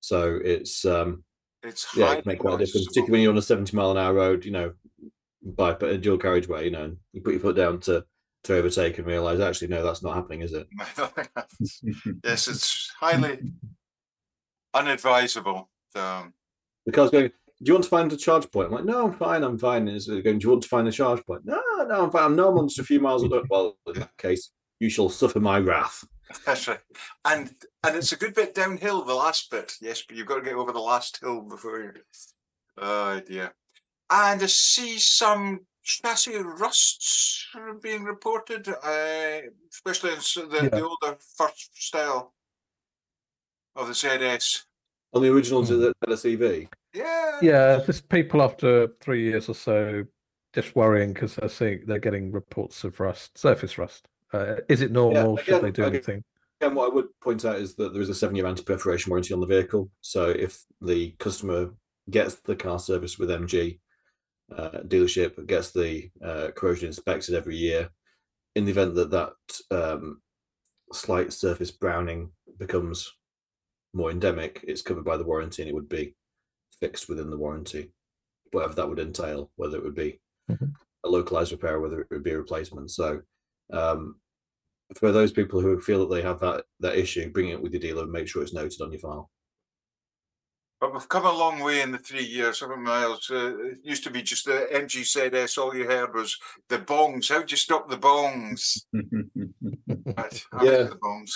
So it's um, It's yeah, it highly can make quite a difference, particularly when you're on a 70 mile an hour road, you know, by a dual carriageway, you know, you put your foot down to to overtake and realize actually no, that's not happening, is it? yes, it's highly unadvisable. Um, The car's going. Do you want to find a charge point? I'm like, no, I'm fine, I'm fine. Is it's going. Do you want to find a charge point? No, no, I'm fine. I'm no, I'm just a few miles away. Well, in that case, you shall suffer my wrath. that's right. And and it's a good bit downhill, the last bit. Yes, but you've got to get over the last hill before you. Oh dear. And I see some chassis rusts being reported, uh, especially in the, Yeah. the older first style of the ZS. On the original hmm. ZSEV. Yeah. Yeah, just people after three years or so just worrying because they're seeing they're getting reports of rust, surface rust. Uh, is it normal? Should they do again- anything? And what I would point out is that there is a seven-year anti-perforation warranty on the vehicle. So if the customer gets the car serviced with MG uh, dealership, gets the uh, corrosion inspected every year, in the event that that um, slight surface browning becomes more endemic, it's covered by the warranty and it would be fixed within the warranty, whatever that would entail, whether it would be Mhm. a localized repair, whether it would be a replacement. So, um, for those people who feel that they have that that issue, bring it with your dealer and make sure it's noted on your file. But we've come a long way in the three years, haven't we, Miles? Uh, it used to be just the MG ZS, all you heard was the bongs. How'd you stop the bongs? Right, I Yeah. the bongs.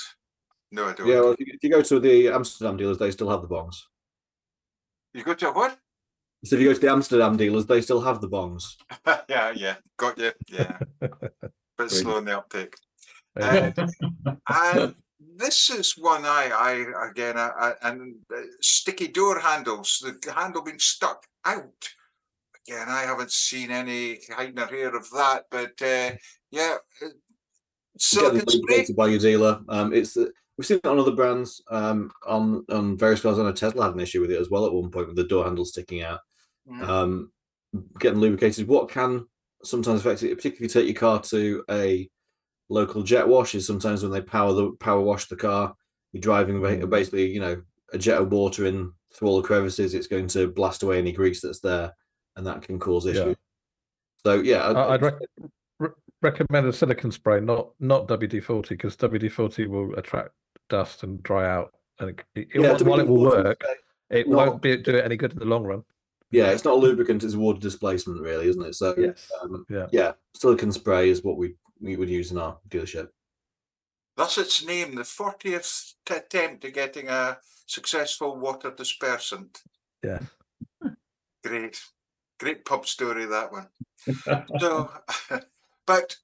No, I don't. Yeah, well, if you, go to the Amsterdam dealers, they still have the bongs. You go to a what? So if you go to the Amsterdam dealers, they still have the bongs. yeah, yeah, got you. Yeah, but slow in the uptake. Yeah. and this is one I, I again, I, I, and uh, sticky door handles, the handle being stuck out. Again, I haven't seen any hiding or hair of that, but uh, yeah, uh, silicon spray. by your dealer. Um, it's uh, we've seen it on other brands. Um, on on various cars. I know Tesla had an issue with it as well at one point with the door handle sticking out. Mm. Um, getting lubricated. What can sometimes affect it, particularly if you take your car to a local jet wash, is sometimes when they power the power wash the car, you're driving Mm. basically, you know, a jet of water in through all the crevices. It's going to blast away any grease that's there, and that can cause Yeah. issues. So yeah, I- I'd rec- re- recommend a silicon spray, not not WD forty, because WD forty will attract dust and dry out, and it, it, yeah, while- while it will work, it not- won't be do it any good in the long run. Yeah, it's not a lubricant; it's a water displacement, really, isn't it? So Yes. um, Yeah. yeah, silicon spray is what we we would use in our dealership. Thus its name, the 40th t- attempt at getting a successful water dispersant. Yeah. Great, great pub story, that one. so, but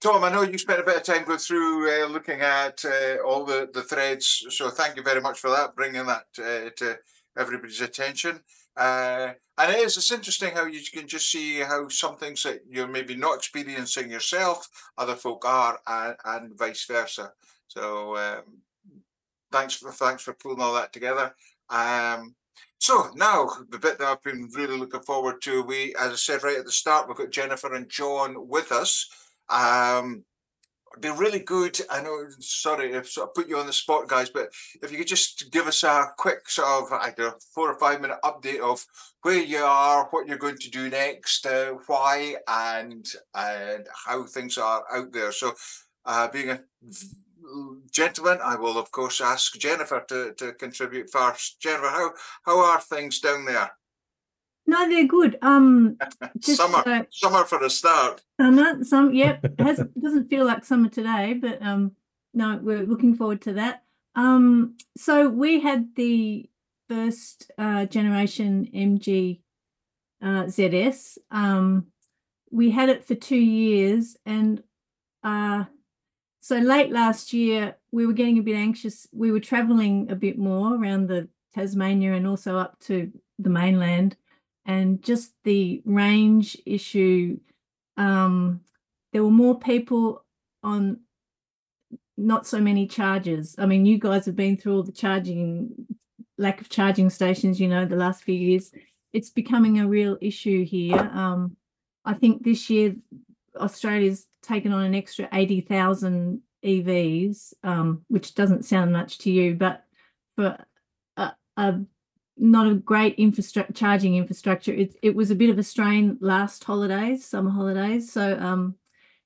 Tom, I know you spent a bit of time going through uh, looking at uh, all the, the threads. So thank you very much for that, bringing that uh, to everybody's attention. Uh, and it is, it's interesting how you can just see how some things that you're maybe not experiencing yourself, other folk are, and, and vice versa. So um, thanks for thanks for pulling all that together. Um, so now the bit that I've been really looking forward to, we, as I said right at the start, we've got Jennifer and John with us. Um, be really good. I know, sorry if sort of put you on the spot, guys, but if you could just give us a quick sort of, I don't know, four or five minute update of where you are, what you're going to do next, uh, why, and and how things are out there. So, uh, being a gentleman, I will of course ask Jennifer to, to contribute first. Jennifer, how how are things down there? No, they're good. Um, just Summer, uh, summer for a start. summer. Some, yep, has doesn't feel like summer today, but um, no, we're looking forward to that. Um, so we had the first uh, generation MG uh, ZS. Um, we had it for two years, and uh, so late last year we were getting a bit anxious. We were traveling a bit more around the Tasmania and also up to the mainland, and just the range issue. Um, there were more people on not so many charges. I mean, you guys have been through all the charging, lack of charging stations, you know, the last few years. It's becoming a real issue here. Um, I think this year Australia's taken on an extra 80,000 EVs, um, which doesn't sound much to you, but for a, a not a great infrastructure charging infrastructure, it, it was a bit of a strain last holidays, summer holidays. So um,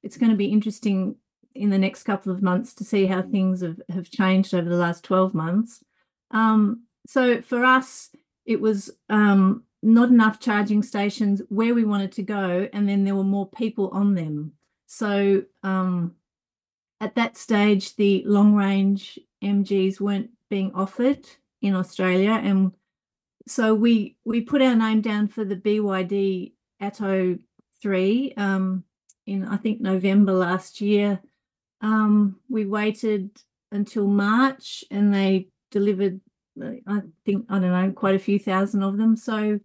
it's going to be interesting in the next couple of months to see how things have, have changed over the last 12 months. Um, so for us, it was um, not enough charging stations where we wanted to go, and then there were more people on them. So um, at that stage, the long range MGs weren't being offered in Australia, and so we we put our name down for the BYD Atto three um, in I think November last year. Um, we waited until March, and they delivered. uh, I think I don't know quite a few thousand of them. So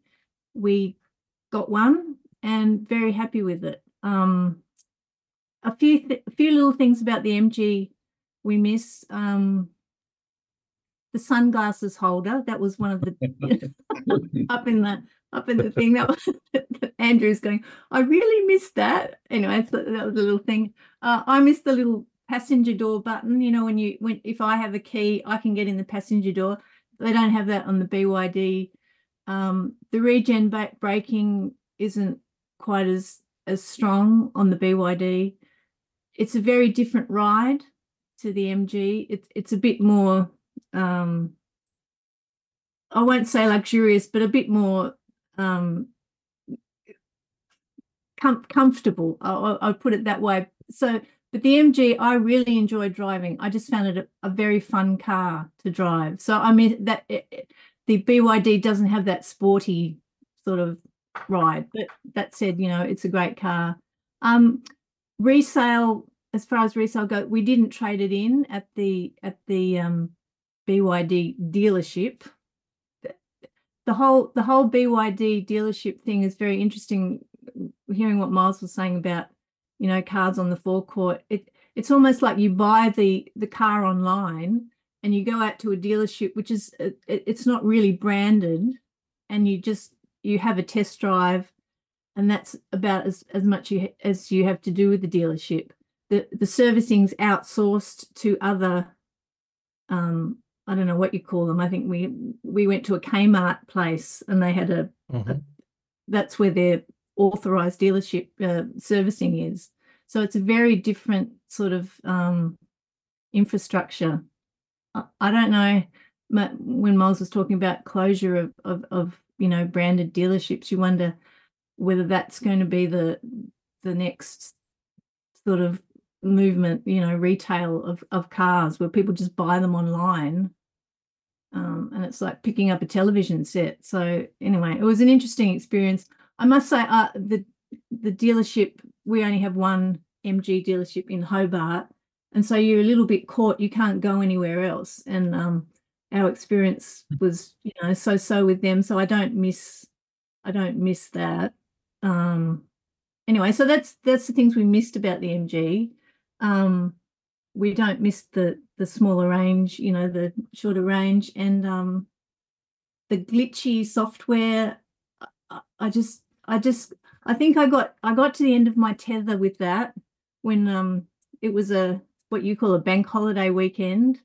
we got one and very happy with it. Um, a few th- a few little things about the MG we miss. Um, the sunglasses holder that was one of the up in the up in the thing that was Andrew's going. I really missed that. Anyway, so that was a little thing. Uh, I missed the little passenger door button. You know, when you when if I have a key, I can get in the passenger door. they don't have that on the BYD. Um, the regen braking isn't quite as as strong on the BYD. It's a very different ride to the MG. It's it's a bit more um, I won't say luxurious, but a bit more um, com- comfortable. I'll, I'll put it that way. So, but the MG, I really enjoyed driving. I just found it a, a very fun car to drive. So, I mean that it, it- the BYD doesn't have that sporty sort of ride. But that said, you know, it's a great car. Um, resale, as far as resale go, we didn't trade it in at the at the um, BYD dealership. The- whole the whole BYD dealership thing is very interesting. Hearing what Miles was saying about, you know, cars on the forecourt, it it's almost like you buy the the car online and you go out to a dealership, which is it- it's not really branded, and you just you have a test drive, and that's about as as much you, as you have to do with the dealership. The the servicing's outsourced to other um I don't know what you call them. I think we we went to a Kmart place and they had a Mhm. that's where their authorized dealership uh, servicing is. So it's a very different sort of um, infrastructure. I, I don't know Ma- when Miles was talking about closure of, of of you know branded dealerships. You wonder whether that's going to be the the next sort of movement, you know, retail of of cars where people just buy them online um, and it's like picking up a television set. So anyway, it was an interesting experience. I must say, uh, the the dealership we only have one MG dealership in Hobart, and so you're a little bit caught. You can't go anywhere else, and um, our experience was you know so so with them. So I don't miss I don't miss that. Um, anyway, so that's that's the things we missed about the MG. Um, we don't miss the the smaller range, you know, the shorter range, and um, the glitchy software. I- just, I just, I think I got, I got to the end of my tether with that when um, it was a what you call a bank holiday weekend,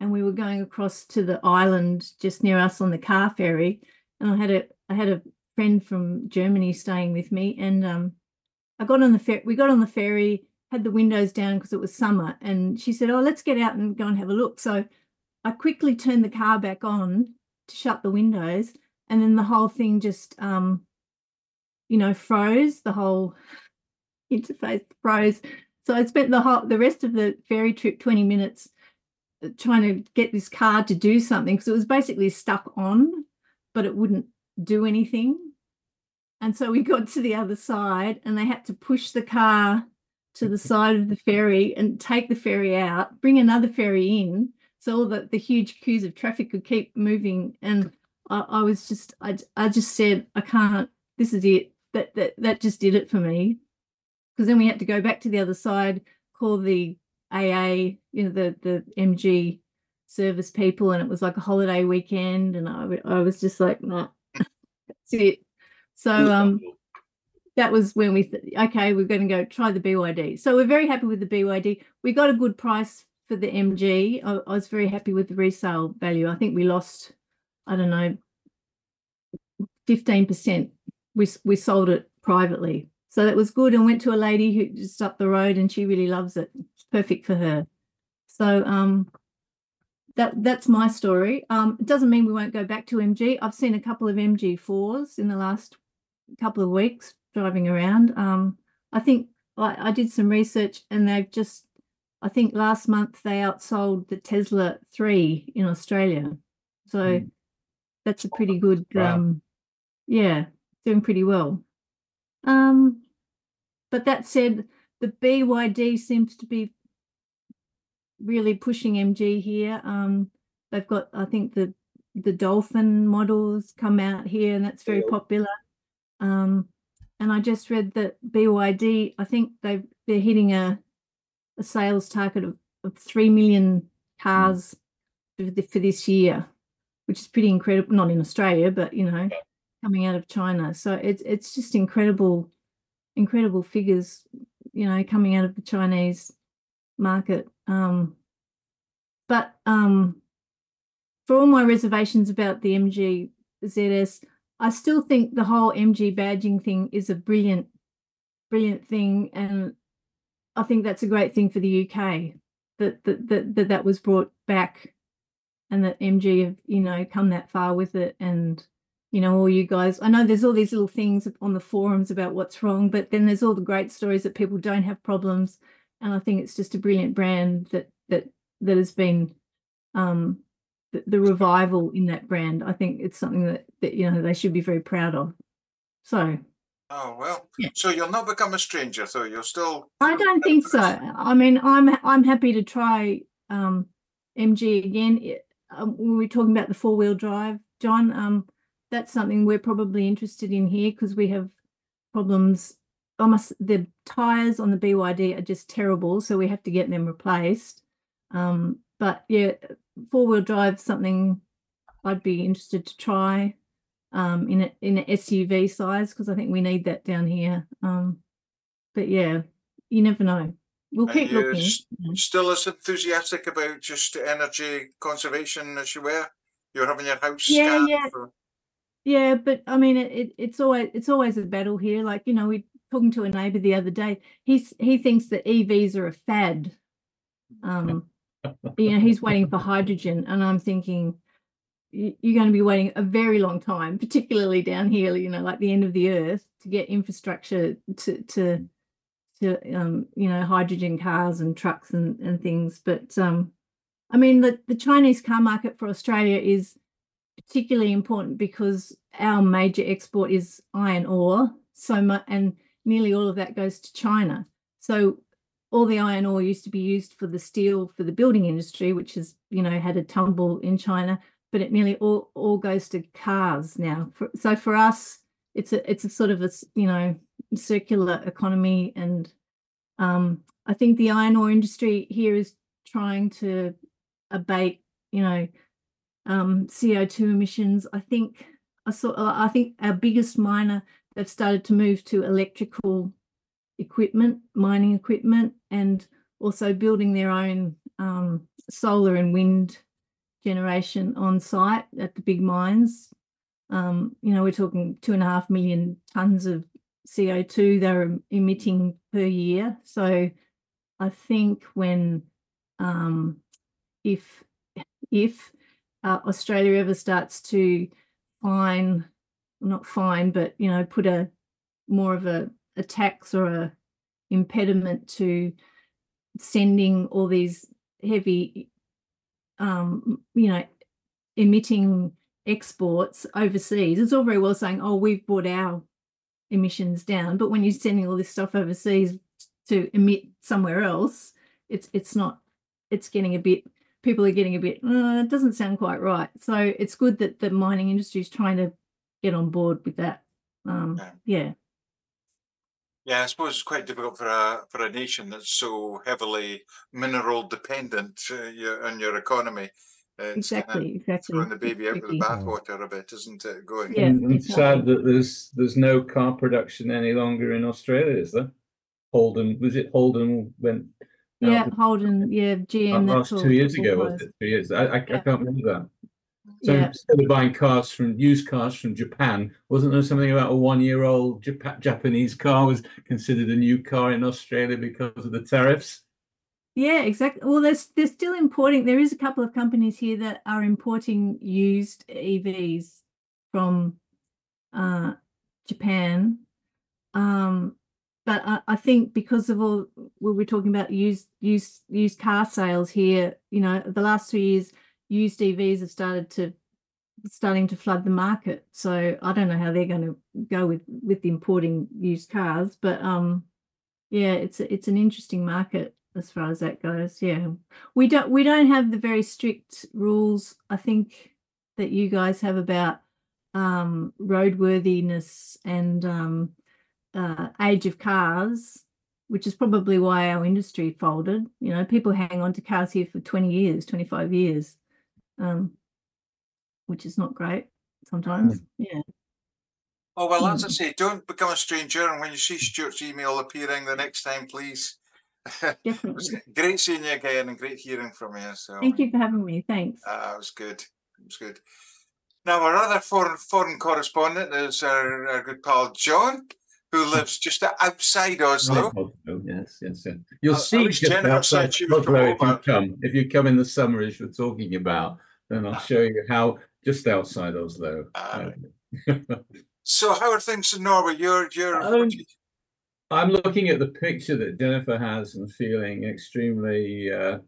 and we were going across to the island just near us on the car ferry, and I had a, I had a friend from Germany staying with me, and um, I got on the fer- we got on the ferry had the windows down because it was summer and she said oh let's get out and go and have a look. So i quickly turned the car back on to shut the windows and then the whole thing just um you know froze the whole interface froze. So i spent the whole the rest of the ferry trip 20 minutes uh, trying to get this car to do something because it was basically stuck on but it wouldn't do anything. And so we got to the other side and they had to push the car to the side of the ferry and take the ferry out, bring another ferry in, so all the, the huge queues of traffic could keep moving. And I, I was just, I, I just said, I can't, this is it. That, that, that just did it for me. Because then we had to go back to the other side, call the AA, you know, the, the MG service people, and it was like a holiday weekend. And I I was just like, nah, that's it. So, um, that was when we th- okay we're going to go try the byd so we're very happy with the byd we got a good price for the mg i, I was very happy with the resale value. I think we lost i don't know 15% we, we sold it privately. So that was good and went to a lady who just up the road and she really loves it. It's perfect for her. So um that that's my story. Um it doesn't mean we won't go back to mg i've seen a couple of mg4s in the last couple of weeks driving around. Um, I think I, I did some research and they've just, I think last month they outsold the Tesla 3 in Australia. So Mm. that's a pretty good, Wow. um, yeah, doing pretty well. Um, but that said, the BYD seems to be really pushing MG here. Um, they've got, I think the the Dolphin models come out here, and that's very popular. Um, and I just read that BYD, I think they they're hitting a a sales target of, of three million cars for, the, for this year, which is pretty incredible. Not in Australia, but you know, coming out of China. So it's it's just incredible, incredible figures, you know, coming out of the Chinese market. Um, but um, for all my reservations about the MG ZS, I still think the whole MG badging thing is a brilliant, brilliant thing, and I think that's a great thing for the UK that that that that, that was brought back, and that MG have you know come that far with it, and you know all you guys. I know there's all these little things on the forums about what's wrong, but then there's all the great stories that people don't have problems, and I think it's just a brilliant brand that that that has been um the, the revival in that brand. I think it's something that, that you know they should be very proud of. So Oh well, Yeah. so you'll not become a stranger, so You're still. I don't think so. I mean, I'm I'm happy to try um, MG again. It- um, when we're talking about the four wheel drive, John, um, that's something we're probably interested in here because we have problems. Almost the tires on the BYD are just terrible, so we have to get them replaced. Um, but yeah, four wheel drive something I'd be interested to try um, in a, in an SUV size because I think we need that down here. Um, but yeah, you never know. We'll And keep looking. Still as enthusiastic about just energy conservation as you were. You're having your house. Yeah, yeah. Yeah, but I mean, it, it it's always it's always a battle here. Like you know, we talking to a neighbour the other day. He's he thinks that EVs are a fad. Um, you know, he's waiting for hydrogen, and I'm thinking you're going to be waiting a very long time, particularly down here. You know, like the end of the earth, to get infrastructure to to to um you know hydrogen cars and trucks and and things. But um, I mean, the the Chinese car market for Australia is particularly important because our major export is iron ore so much and nearly all of that goes to china so all the iron ore used to be used for the steel for the building industry which has you know had a tumble in china but it nearly all, all goes to cars now for, so for us it's a it's a sort of a you know circular economy and um i think the iron ore industry here is trying to abate you know um, CO2 emissions. I think I saw. I think our biggest miner they've started to move to electrical equipment, mining equipment, and also building their own um, solar and wind generation on site at the big mines. Um, you know, we're talking two and a half million tons of CO2 they're emitting per year. So I think when um, if if uh, Australia ever starts to fine, not fine, but you know, put a more of a, a tax or a impediment to sending all these heavy, um, you know, emitting exports overseas. It's all very well saying, "Oh, we've brought our emissions down," but when you're sending all this stuff overseas to emit somewhere else, it's it's not. It's getting a bit people are getting a bit uh, it doesn't sound quite right so it's good that the mining industry is trying to get on board with that um Yeah. Yeah Yeah, I suppose it's quite difficult for a for a nation that's so heavily mineral dependent uh, your, on your economy. It's kinda exactly exactly throwing the baby out with the bathwater a bit, isn't it? Going. Yeah, and, and exactly. sad that there's there's no car production any longer in Australia, is there? Holden was it Holden went yeah holden yeah gm that that's two years ago, was it? Two years. I, I, I can't remember that. So yeah instead of buying cars from used cars from Japan, wasn't there something about a one-year-old Japa- Japanese car was considered a new car in Australia because of the tariffs? Yeah, exactly. Well, there's they're still importing. There is a couple of companies here that are importing used EVs from uh, Japan. Um, but I, I think because of all we we're talking about used used used car sales here, you know, the last two years, used EVs have started to starting to flood the market. So I don't know how they're going to go with with importing used cars, but um, yeah, it's it's an interesting market as far as that goes. Yeah, we don't we don't have the very strict rules. I think that you guys have about um, roadworthiness and um, uh, age of cars, which is probably why our industry folded. You know, people hang on to cars here for twenty years, twenty five years, um, which is not great sometimes. Yeah. Oh well, as I say, don't become a stranger. And when you see Stuart's email appearing the next time, please. Definitely. great seeing you again and great hearing from you. So Thank you for having me. Thanks. Uh, it was good. It's good. Now, our other foreign foreign correspondent is our, our good pal John, who lives just outside Oslo. Oh, yes, yes, yes. You'll I- I see wish just outside was Oslo if you come. If you come in the summer, as you're talking about, then I'll show you how just outside Oslo. Uh, So, how are things in Norway? You're you're Um, I'm looking at the picture that Jennifer has and feeling extremely, uh,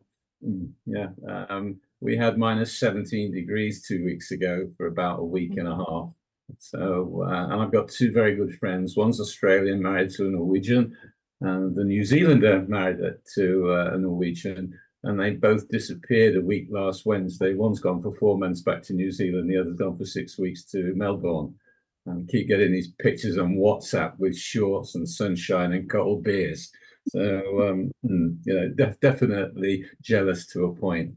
mm, yeah. Um, we had minus 17 degrees two weeks ago for about a week and a half. So, uh, and I've got two very good friends. One's Australian, married to a Norwegian, and the New Zealander married to uh, a Norwegian. And they both disappeared a week last Wednesday. One's gone for four months back to New Zealand, the other's gone for six weeks to Melbourne and keep getting these pictures on WhatsApp with shorts and sunshine and cold beers. So um, hmm, you know, def- definitely jealous to a point.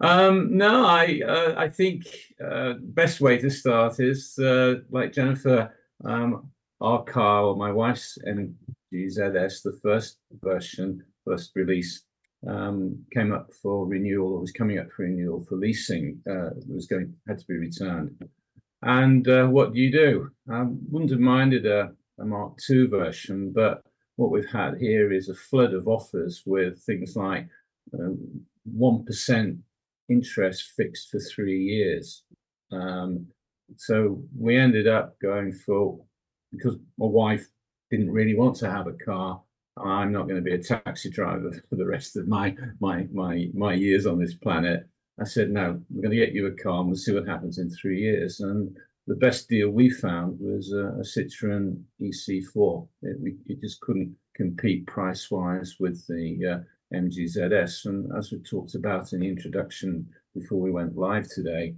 Um, no, I uh, I think uh, best way to start is uh, like Jennifer, um, our car or my wife's MGZS, the first version, first release, um, came up for renewal or was coming up for renewal for leasing. Uh, was going had to be returned. And uh, what do you do? I wouldn't have minded a, a Mark II version, but what we've had here is a flood of offers with things like um, one interest fixed for three years. Um, so we ended up going for because my wife didn't really want to have a car. I'm not going to be a taxi driver for the rest of my my my my years on this planet. I said, no, we're going to get you a car and we'll see what happens in three years. And the best deal we found was a, a Citroen EC4. It, we, it just couldn't compete price wise with the uh, MGZS. And as we talked about in the introduction before we went live today,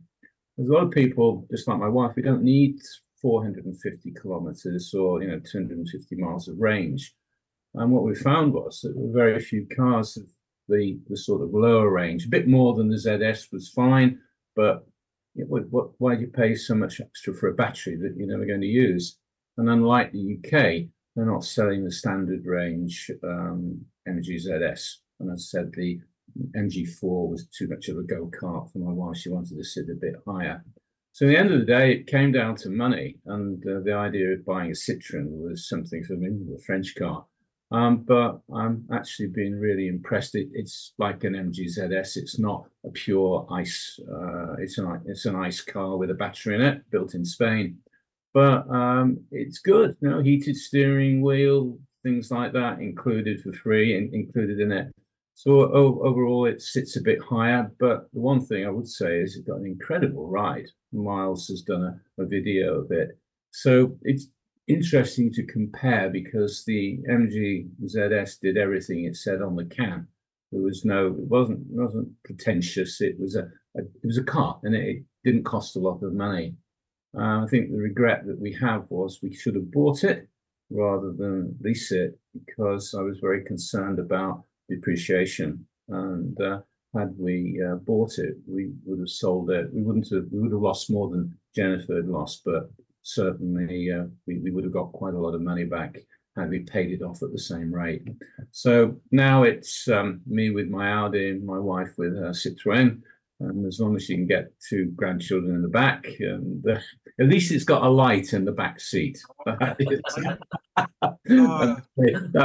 there's a lot of people, just like my wife, we don't need 450 kilometers or you know 250 miles of range. And what we found was that very few cars of the, the sort of lower range, a bit more than the ZS was fine, but you know, what, why do you pay so much extra for a battery that you're never going to use? And unlike the UK, they're not selling the standard range um, MG ZS. And as I said, the MG4 was too much of a go kart for my wife. She wanted to sit a bit higher. So at the end of the day, it came down to money, and uh, the idea of buying a Citroen was something for me, a French car. Um, but I'm actually been really impressed. It, it's like an MGZS. It's not a pure ice. Uh, it's an it's an ice car with a battery in it, built in Spain. But um, it's good. You know, heated steering wheel, things like that included for free and included in it. So o- overall, it sits a bit higher. But the one thing I would say is it's got an incredible ride. Miles has done a, a video of it. So it's interesting to compare because the MG ZS did everything it said on the can. There was no, it wasn't it wasn't pretentious. It was a, a it was a car, and it, it didn't cost a lot of money. Uh, I think the regret that we have was we should have bought it rather than lease it because I was very concerned about depreciation. And uh, had we uh, bought it, we would have sold it. We wouldn't have. We would have lost more than Jennifer had lost, but certainly uh, we, we would have got quite a lot of money back had we paid it off at the same rate. So now it's um, me with my Audi my wife with her Citroën. And as long as you can get two grandchildren in the back, and uh, at least it's got a light in the back seat. that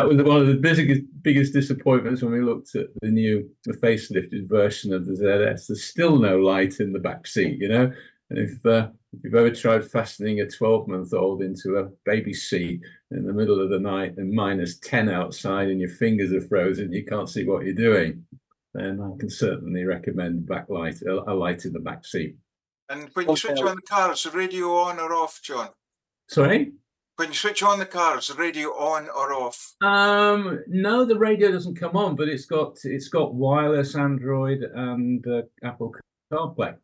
was one of the biggest biggest disappointments when we looked at the new the facelifted version of the ZS. There's still no light in the back seat, you know. And if uh, if you've ever tried fastening a 12 month old into a baby seat in the middle of the night and minus 10 outside and your fingers are frozen, you can't see what you're doing, then I can certainly recommend backlight, a, a light in the back seat. And when you switch on the car, is the radio on or off, John? Sorry? When you switch on the car, is the radio on or off? Um, no, the radio doesn't come on, but it's got it's got wireless Android and uh, Apple CarPlay,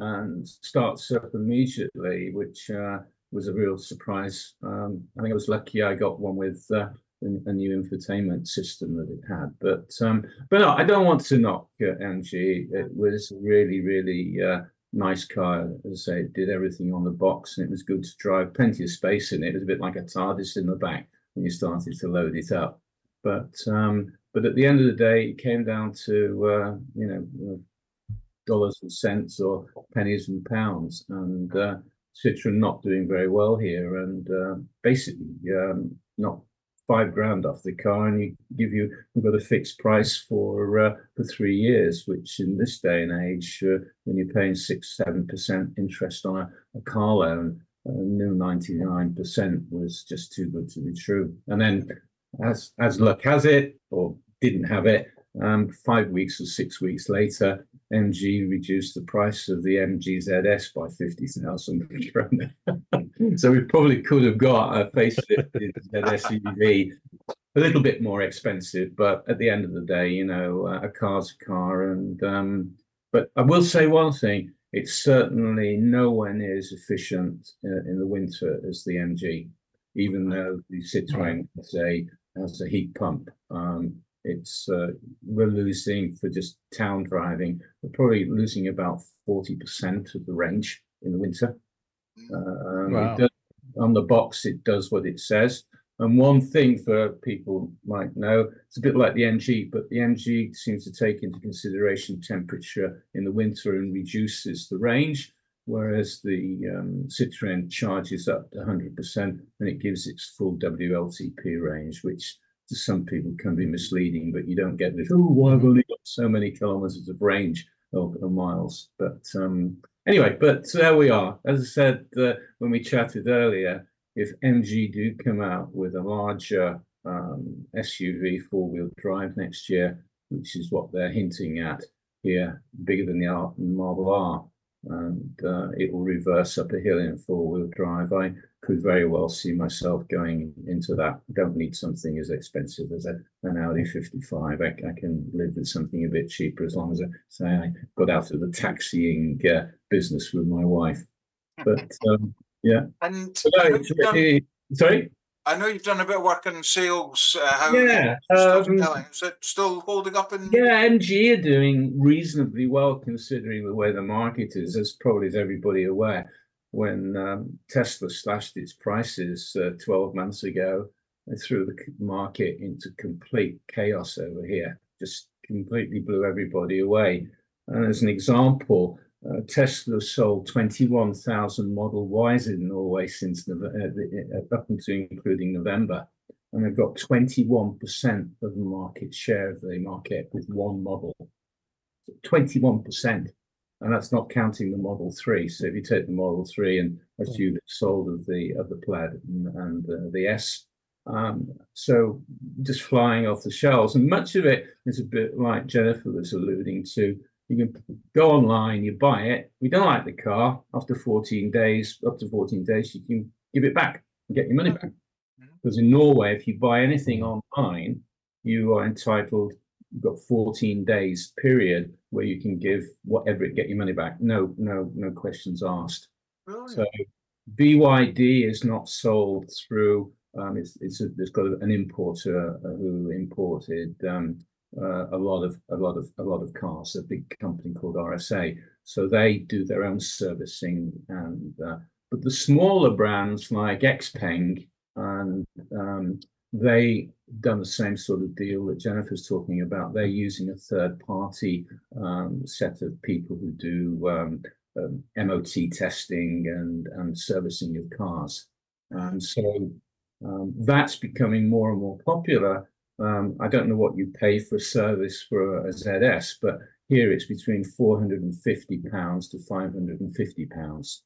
and starts up immediately, which uh, was a real surprise. Um, I think I was lucky I got one with uh, a, new infotainment system that it had. But um, but no, I don't want to knock uh. It was really really uh, nice car. As I say, it did everything on the box, and it was good to drive. Plenty of space in it. It was a bit like a TARDIS in the back when you started to load it up. But um, but at the end of the day, it came down to uh, you know dollars and cents or pennies and pounds. And uh, Citroen not doing very well here, and uh, basically um, not five grand off the car, and you give you you've got a fixed price for uh, for three years, which in this day and age, uh, when you're paying six seven percent interest on a, a car loan, new ninety nine percent was just too good to be true. And then, as as luck has it, or didn't have it, um, five weeks or six weeks later, MG reduced the price of the MG ZS by 50,000 so we probably could have got a facelifted ZS a little bit more expensive, but at the end of the day, you know, a car's a car. And um, but I will say one thing: it's certainly nowhere near as efficient uh, in the winter as the MG, even though the Citroen has a has a heat pump. Um, it's uh, we're losing for just town driving. We're probably losing about forty percent of the range in the winter. Um, Wow. does, on the box, it does what it says. And one thing for people might know, it's a bit like the MG, but the MG seems to take into consideration temperature in the winter and reduces the range, whereas the um, Citroen charges up to 100% and it gives its full WLTP range, which to some people can be misleading, but you don't get this, oh, well, I've only got so many kilometers of range or, or miles. But um, anyway, but there we are. As I said uh, when we chatted earlier, if MG do come out with a larger um, SUV four-wheel drive next year, which is what they're hinting at here, bigger than the Marvel R, and uh, it will reverse up a hill in four-wheel drive. I could very well see myself going into that. Don't need something as expensive as a, an Audi 55. I, I can live with something a bit cheaper as long as I say I got out of the taxiing uh, business with my wife. But um, yeah, And So, no, sorry. I know you've done a bit of work in sales. Uh, how Yeah, storytelling. is it still holding up in? Yeah, MG are doing reasonably well considering the way the market is, as probably as everybody aware. When um, Tesla slashed its prices uh, 12 months ago, it threw the market into complete chaos over here, just completely blew everybody away. And as an example, uh, Tesla sold 21,000 Model Ys in Norway since uh, the- uh, up until including November and they've got 21% of the market share of the market with one model. 21%. And that's not counting the Model 3. So if you take the Model 3 and a few that sold of the of the Plaid and, and uh, the S, um, so just flying off the shelves. And much of it is a bit like Jennifer was alluding to. You can go online, you buy it. We don't like the car. After 14 days, up to 14 days, you can give it back and get your money back. Because in Norway, if you buy anything online, you are entitled, you've got 14 days period where you can give whatever it get your money back. No, no, no questions asked. Brilliant. So BYD is not sold through. Um, it's it's, a, it's got an importer uh, who imported um, uh, a lot of a lot of a lot of cars. A big company called RSA. So they do their own servicing, and uh, but the smaller brands like Xpeng and um, they done the same sort of deal that Jennifer's talking about. They're using a third party um, set of people who do um, um, MOT testing and, and servicing of cars. And so um, that's becoming more and more popular. Um, I don't know what you pay for a service for a ZS, but here it's between 450 pounds to 550 pounds.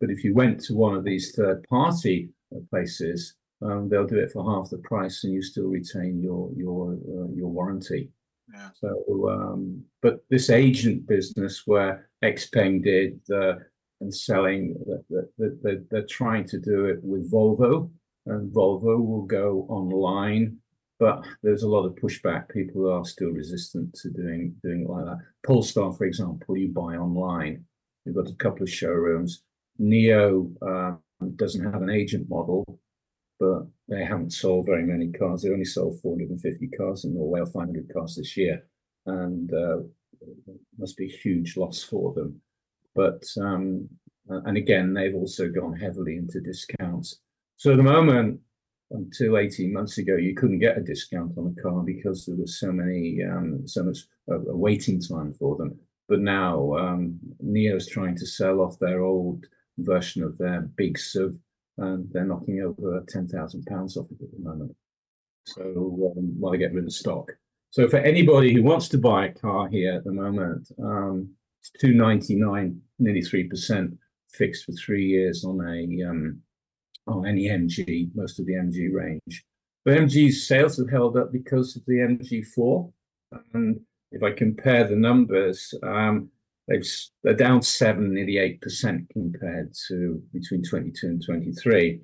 But if you went to one of these third party uh, places, um, they'll do it for half the price and you still retain your your uh, your warranty. Yeah. So, um, but this agent business where Xpeng did uh, and selling, that that- that- that they're trying to do it with Volvo, and Volvo will go online, but there's a lot of pushback. People are still resistant to doing doing it like that. Polestar, for example, you buy online. You've got a couple of showrooms. NIO um, doesn't have an agent model, but they haven't sold very many cars. They only sold 450 cars in Norway or 500 cars this year, and uh, must be a huge loss for them. But um, uh, and again, they've also gone heavily into discounts. So at the moment, until 18 months ago, you couldn't get a discount on a car because there was so many, um, so much uh, waiting time for them. but now um, NIO's trying to sell off their old version of their big SUV, and they're knocking over ten thousand pounds off it at the moment. So um, while they get rid of stock. So for anybody who wants to buy a car here at the moment, um, it's two ninety nine, nearly three percent fixed for three years on a um, on any MG, most of the MG range. But MG's sales have held up because of the MG4. And if I compare the numbers, um, they've they're down seven, nearly eight percent compared to between 22 and 23.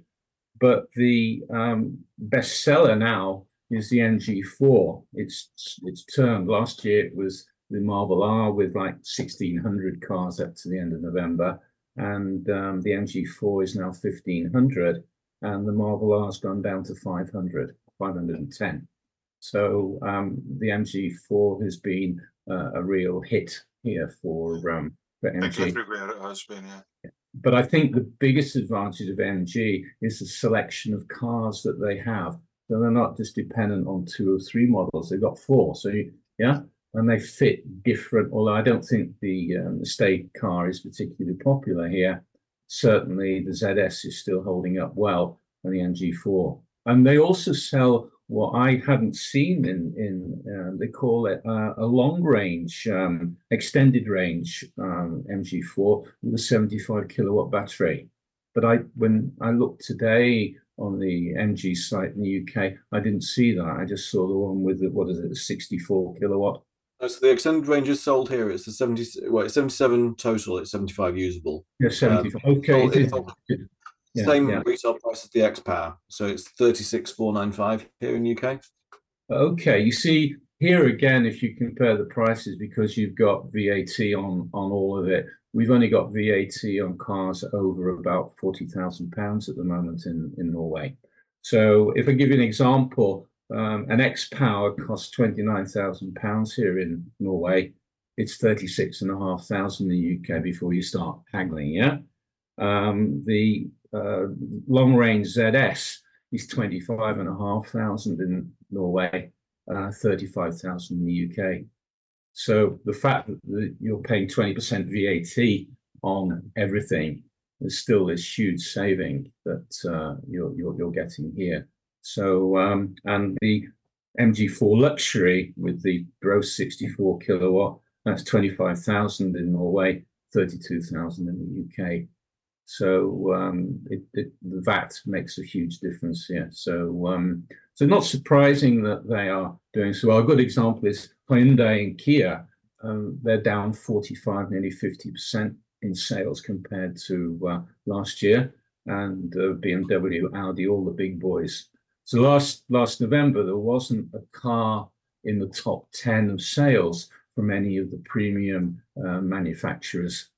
But the um, bestseller now is the MG4. It's it's turned. Last year it was the Marvel R with like 1,600 cars up to the end of November, and um, the MG4 is now 1,500, and the Marvel R has gone down to 500, 510. So um, the MG4 has been uh, a real hit here for um, for MG. Everywhere it has been, yeah. But I think the biggest advantage of MG is the selection of cars that they have. So they're not just dependent on two or three models; they've got four. So you, yeah, and they fit different. Although I don't think the um, estate car is particularly popular here. Certainly, the ZS is still holding up well, and the MG4. And they also sell what I hadn't seen in in uh, they call it uh, a long range, um, extended range um, MG4 with a 75 kilowatt battery. But I when I looked today on the MG site in the UK, I didn't see that. I just saw the one with the, what is it, the 64 kilowatt. So the extended range is sold here. It's the 70, well, it's 77 total. It's 75 usable. Yeah, 75. Um, okay. Yeah, Same yeah. retail price as the X Power. So it's 36,495 here in UK. Okay. You see, here again, if you compare the prices, because you've got VAT on, on all of it, we've only got VAT on cars over about £40,000 at the moment in, in Norway. So if I give you an example, um, an X Power costs £29,000 here in Norway. It's 36,500 in the UK before you start haggling, yeah? Um, the uh, long range ZS is 25,500 in Norway, uh, 35,000 in the UK. So the fact that you're paying 20% VAT on everything is still this huge saving that uh, you're, you're, you're getting here. So um, and the MG4 luxury with the gross 64 kilowatt, that's 25,000 in Norway, 32,000 in the UK. So um, it, it, the VAT makes a huge difference here. So um, so not surprising that they are doing so well. A good example is Hyundai and Kia. Um, they're down 45, nearly 50% in sales compared to uh, last year. And uh, BMW, Audi, all the big boys. So last last November, there wasn't a car in the top 10 of sales from any of the premium uh, manufacturers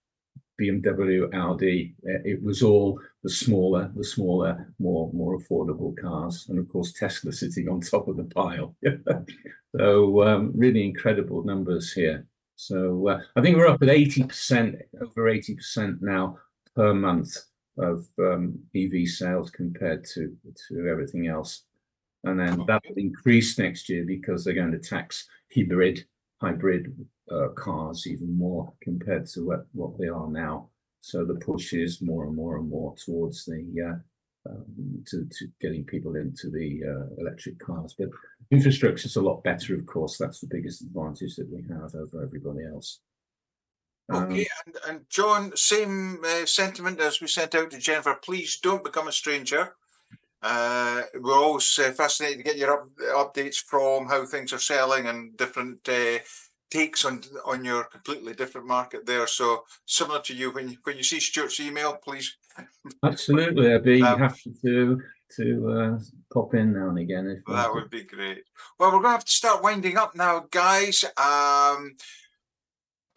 BMW, Audi. Uh, it was all the smaller, the smaller, more more affordable cars, and of course Tesla sitting on top of the pile. so um, really incredible numbers here. So uh, I think we're up at eighty percent, over eighty percent now per month of um, EV sales compared to to everything else, and then that will increase next year because they're going to tax hybrid hybrid uh, cars even more compared to what, what they are now. So the push is more and more and more towards the uh, um, to, to getting people into the uh, electric cars. But infrastructure is a lot better, of course. That's the biggest advantage that we have over everybody else. Um, okay, and, and John, same uh, sentiment as we sent out to Jennifer. Please don't become a stranger. Uh, we're always uh, fascinated to get your up, updates from how things are selling and different uh, takes on on your completely different market there. So similar to you, when you, when you see Stuart's email, please. Absolutely, I'd be um, happy to to uh, pop in now and again. If that would be great. Well, we're going to have to start winding up now, guys. Um,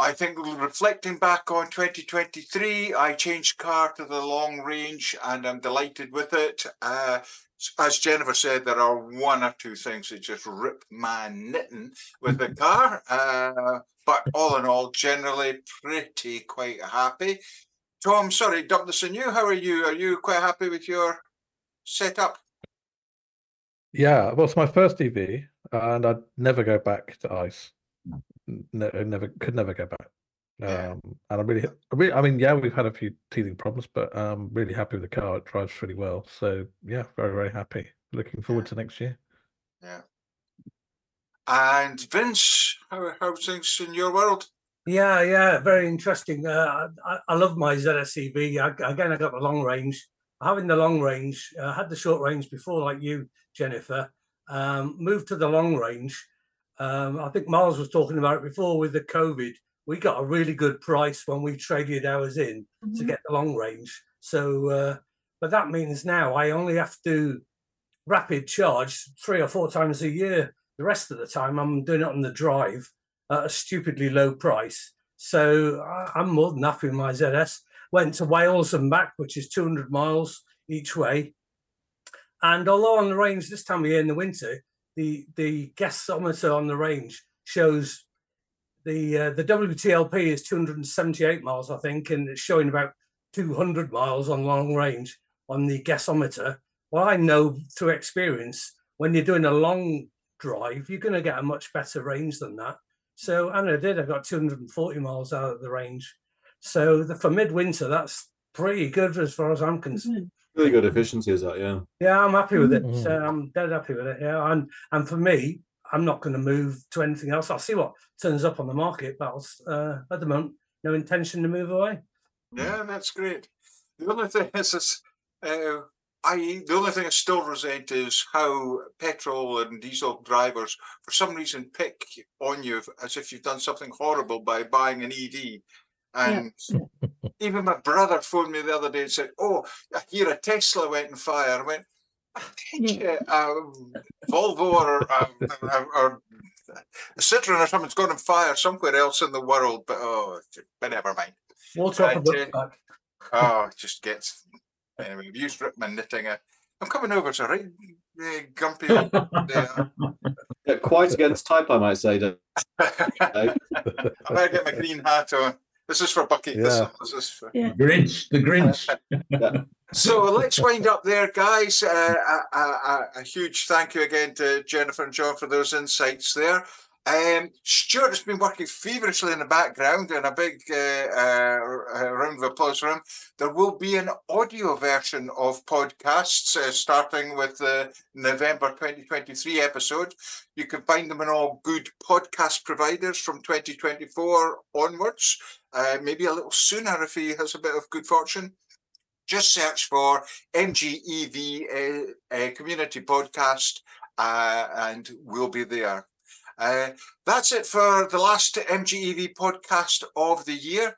I think reflecting back on 2023, I changed car to the long range and I'm delighted with it. Uh, as Jennifer said, there are one or two things that just rip my knitting with the car. Uh, but all in all, generally pretty quite happy. Tom, sorry, dump this you. How are you? Are you quite happy with your setup? Yeah, well, it's my first EV, and I'd never go back to ICE. No, never could never go back. Yeah. Um, and I'm really, I really, I mean, yeah, we've had a few teething problems, but um, really happy with the car. It drives really well. So yeah, very, very happy. Looking forward to next year. Yeah. And Vince, how how things in your world? Yeah, yeah, very interesting. Uh, I, I love my ZSEV. I, again, I got the long range. Having the long range, I uh, had the short range before, like you, Jennifer. Um, moved to the long range. Um, I think Miles was talking about it before with the COVID. We got a really good price when we traded ours in Mm-hmm. to get the long range. So, uh, but that means now I only have to rapid charge three or four times a year. The rest of the time, I'm doing it on the drive at a stupidly low price. So I'm more than happy with my ZS. Went to Wales and back, which is 200 miles each way. And although on the range this time of year in the winter, the the guessometer on the range shows the uh, the WTLP is 278 miles, I think, and it's showing about 200 miles on long range on the guessometer. Well, I know through experience when you're doing a long drive, you're going to get a much better range than that. So, and I did. I got 240 miles out of the range. So, the, for midwinter, that's pretty good as far as I'm concerned. Good. Really good efficiency is that, yeah. Yeah, I'm happy with it. Mm. So I'm dead happy with it. Yeah, and and for me, I'm not going to move to anything else. I'll see what turns up on the market, but I'll, uh, at the moment, no intention to move away. Yeah, that's great. The only thing is, is uh, I the only thing I still resent is how petrol and diesel drivers, for some reason, pick on you as if you've done something horrible by buying an EV. And even my brother phoned me the other day and said, "Oh, I hear a Tesla went on fire." I went, "I think Yeah. uh, Volvo or, um, or, or a Citroen or something's gone on fire somewhere else in the world." But oh, but never mind. Water off a Right, duck uh, back. Oh, it just gets anyway. I've used rip my knitting. uh, I'm coming over to a right uh, grumpy old yeah quite against type, I might say. Dave. I better get my green hat on. This is for Bucky. This, Yeah. this is for... Grinch, the Grinch. So let's wind up there, guys. Uh, a, a, a- a huge thank you again to Jennifer and John for those insights there. Um, Stuart has been working feverishly in the background, and a big uh, uh, uh, round of applause for him. There will be an audio version of podcasts uh, starting with the November 2023 episode. You can find them in all good podcast providers from 2024 onwards, uh, maybe a little sooner if he has a bit of good fortune just search for MGEV uh, uh, Community Podcast uh, and we'll be there. Uh, that's it for the last MGEV podcast of the year.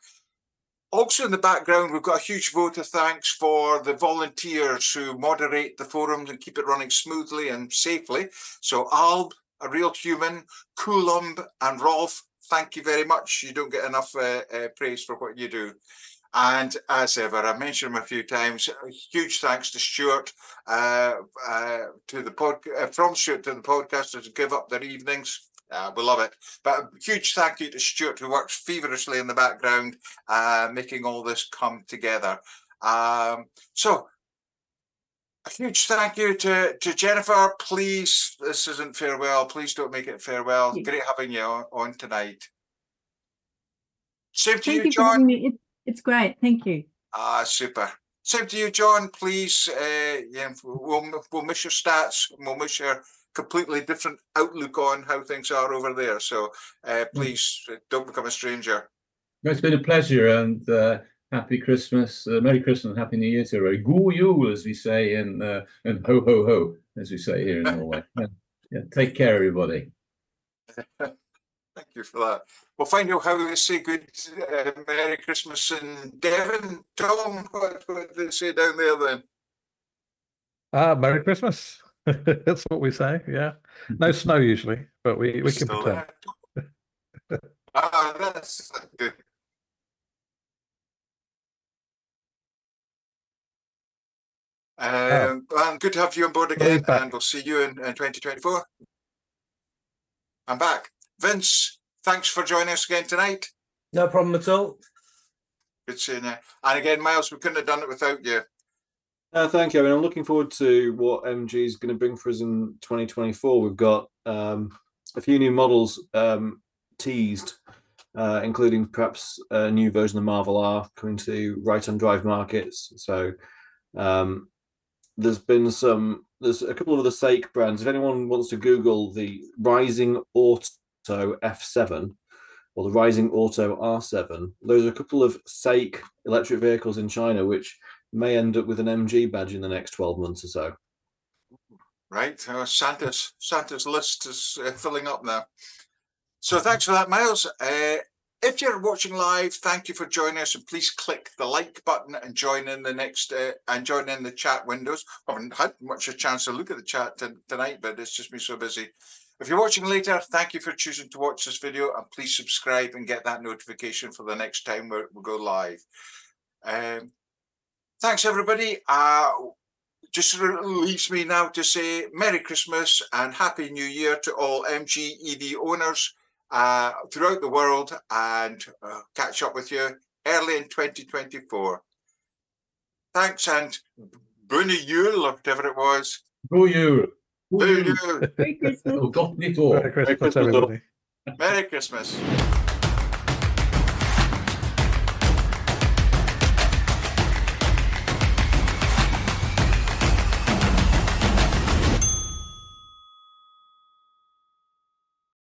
Also, in the background, we've got a huge vote of thanks for the volunteers who moderate the forums and keep it running smoothly and safely. So, Alb, a real human, Coulomb, and Rolf, thank you very much. You don't get enough uh, uh, praise for what you do. And as ever, I've mentioned him a few times. Huge thanks to Stuart, uh, uh, to the pod, uh, from Stuart to the podcasters who give up their evenings. Uh, we love it. But a huge thank you to Stuart, who works feverishly in the background, making all this come together. Um, so, a huge thank you to, to Jennifer. Please, this isn't farewell. Please don't make it farewell. Yeah. Great having you on, on tonight. Same to Thank you, you John. having. It, it's great. Thank you. Ah, super. Same to you, John. Please, uh, yeah, we'll we'll miss your stats. We'll miss your completely different outlook on how things are over there. So, uh, please uh, don't become a stranger. It's been a pleasure and uh, happy Christmas, uh, Merry Christmas, and Happy New Year to everybody. God jul, as we say in uh, and ho ho ho, as we say here in Norway. Yeah, yeah, take care, everybody. Thank you for that. We'll find out how they say good uh, Merry Christmas in Devon. Tom, what, what do they say down there then? Ah, Merry Christmas. That's what we say. Yeah. No snow usually, but we, we can Still pretend. Ah, that's good. Um, and good to have you on board again, back. and we'll see you in, in 2024. I'm back. Vince, thanks for joining us again tonight. No problem at all. Good seeing you. And again, Miles, we couldn't have done it without you. Uh, thank you. I mean, I'm looking forward to what MG is going to bring for us in 2024. We've got um, a few new models um, teased. uh, including perhaps a new version of Marvel R coming to right on drive markets. So um, there's been some, there's a couple of other SAIC brands. If anyone wants to Google the Rising Auto F7 or the Rising Auto R7, those are a couple of SAIC electric vehicles in China which may end up with an MG badge in the next 12 months or so. Right, uh, Santa's Santa's list is uh, filling up now. So thanks for that, Miles. Uh, if you're watching live, thank you for joining us, and please click the like button and join in the next uh, and join in the chat windows. I haven't had much a chance to look at the chat tonight, but it's just been so busy. If you're watching later, thank you for choosing to watch this video, and please subscribe and get that notification for the next time we we go live. Um, thanks, everybody. Uh, just leaves me now to say Merry Christmas and Happy New Year to all MG EV owners uh, throughout the world and uh, catch up with you early in 2024. Thanks and Bunny Yule whatever it was. Who you? Who Boo you? you. Merry Christmas. Oh, got it all. Merry Christmas, Christmas, everybody. Merry Christmas.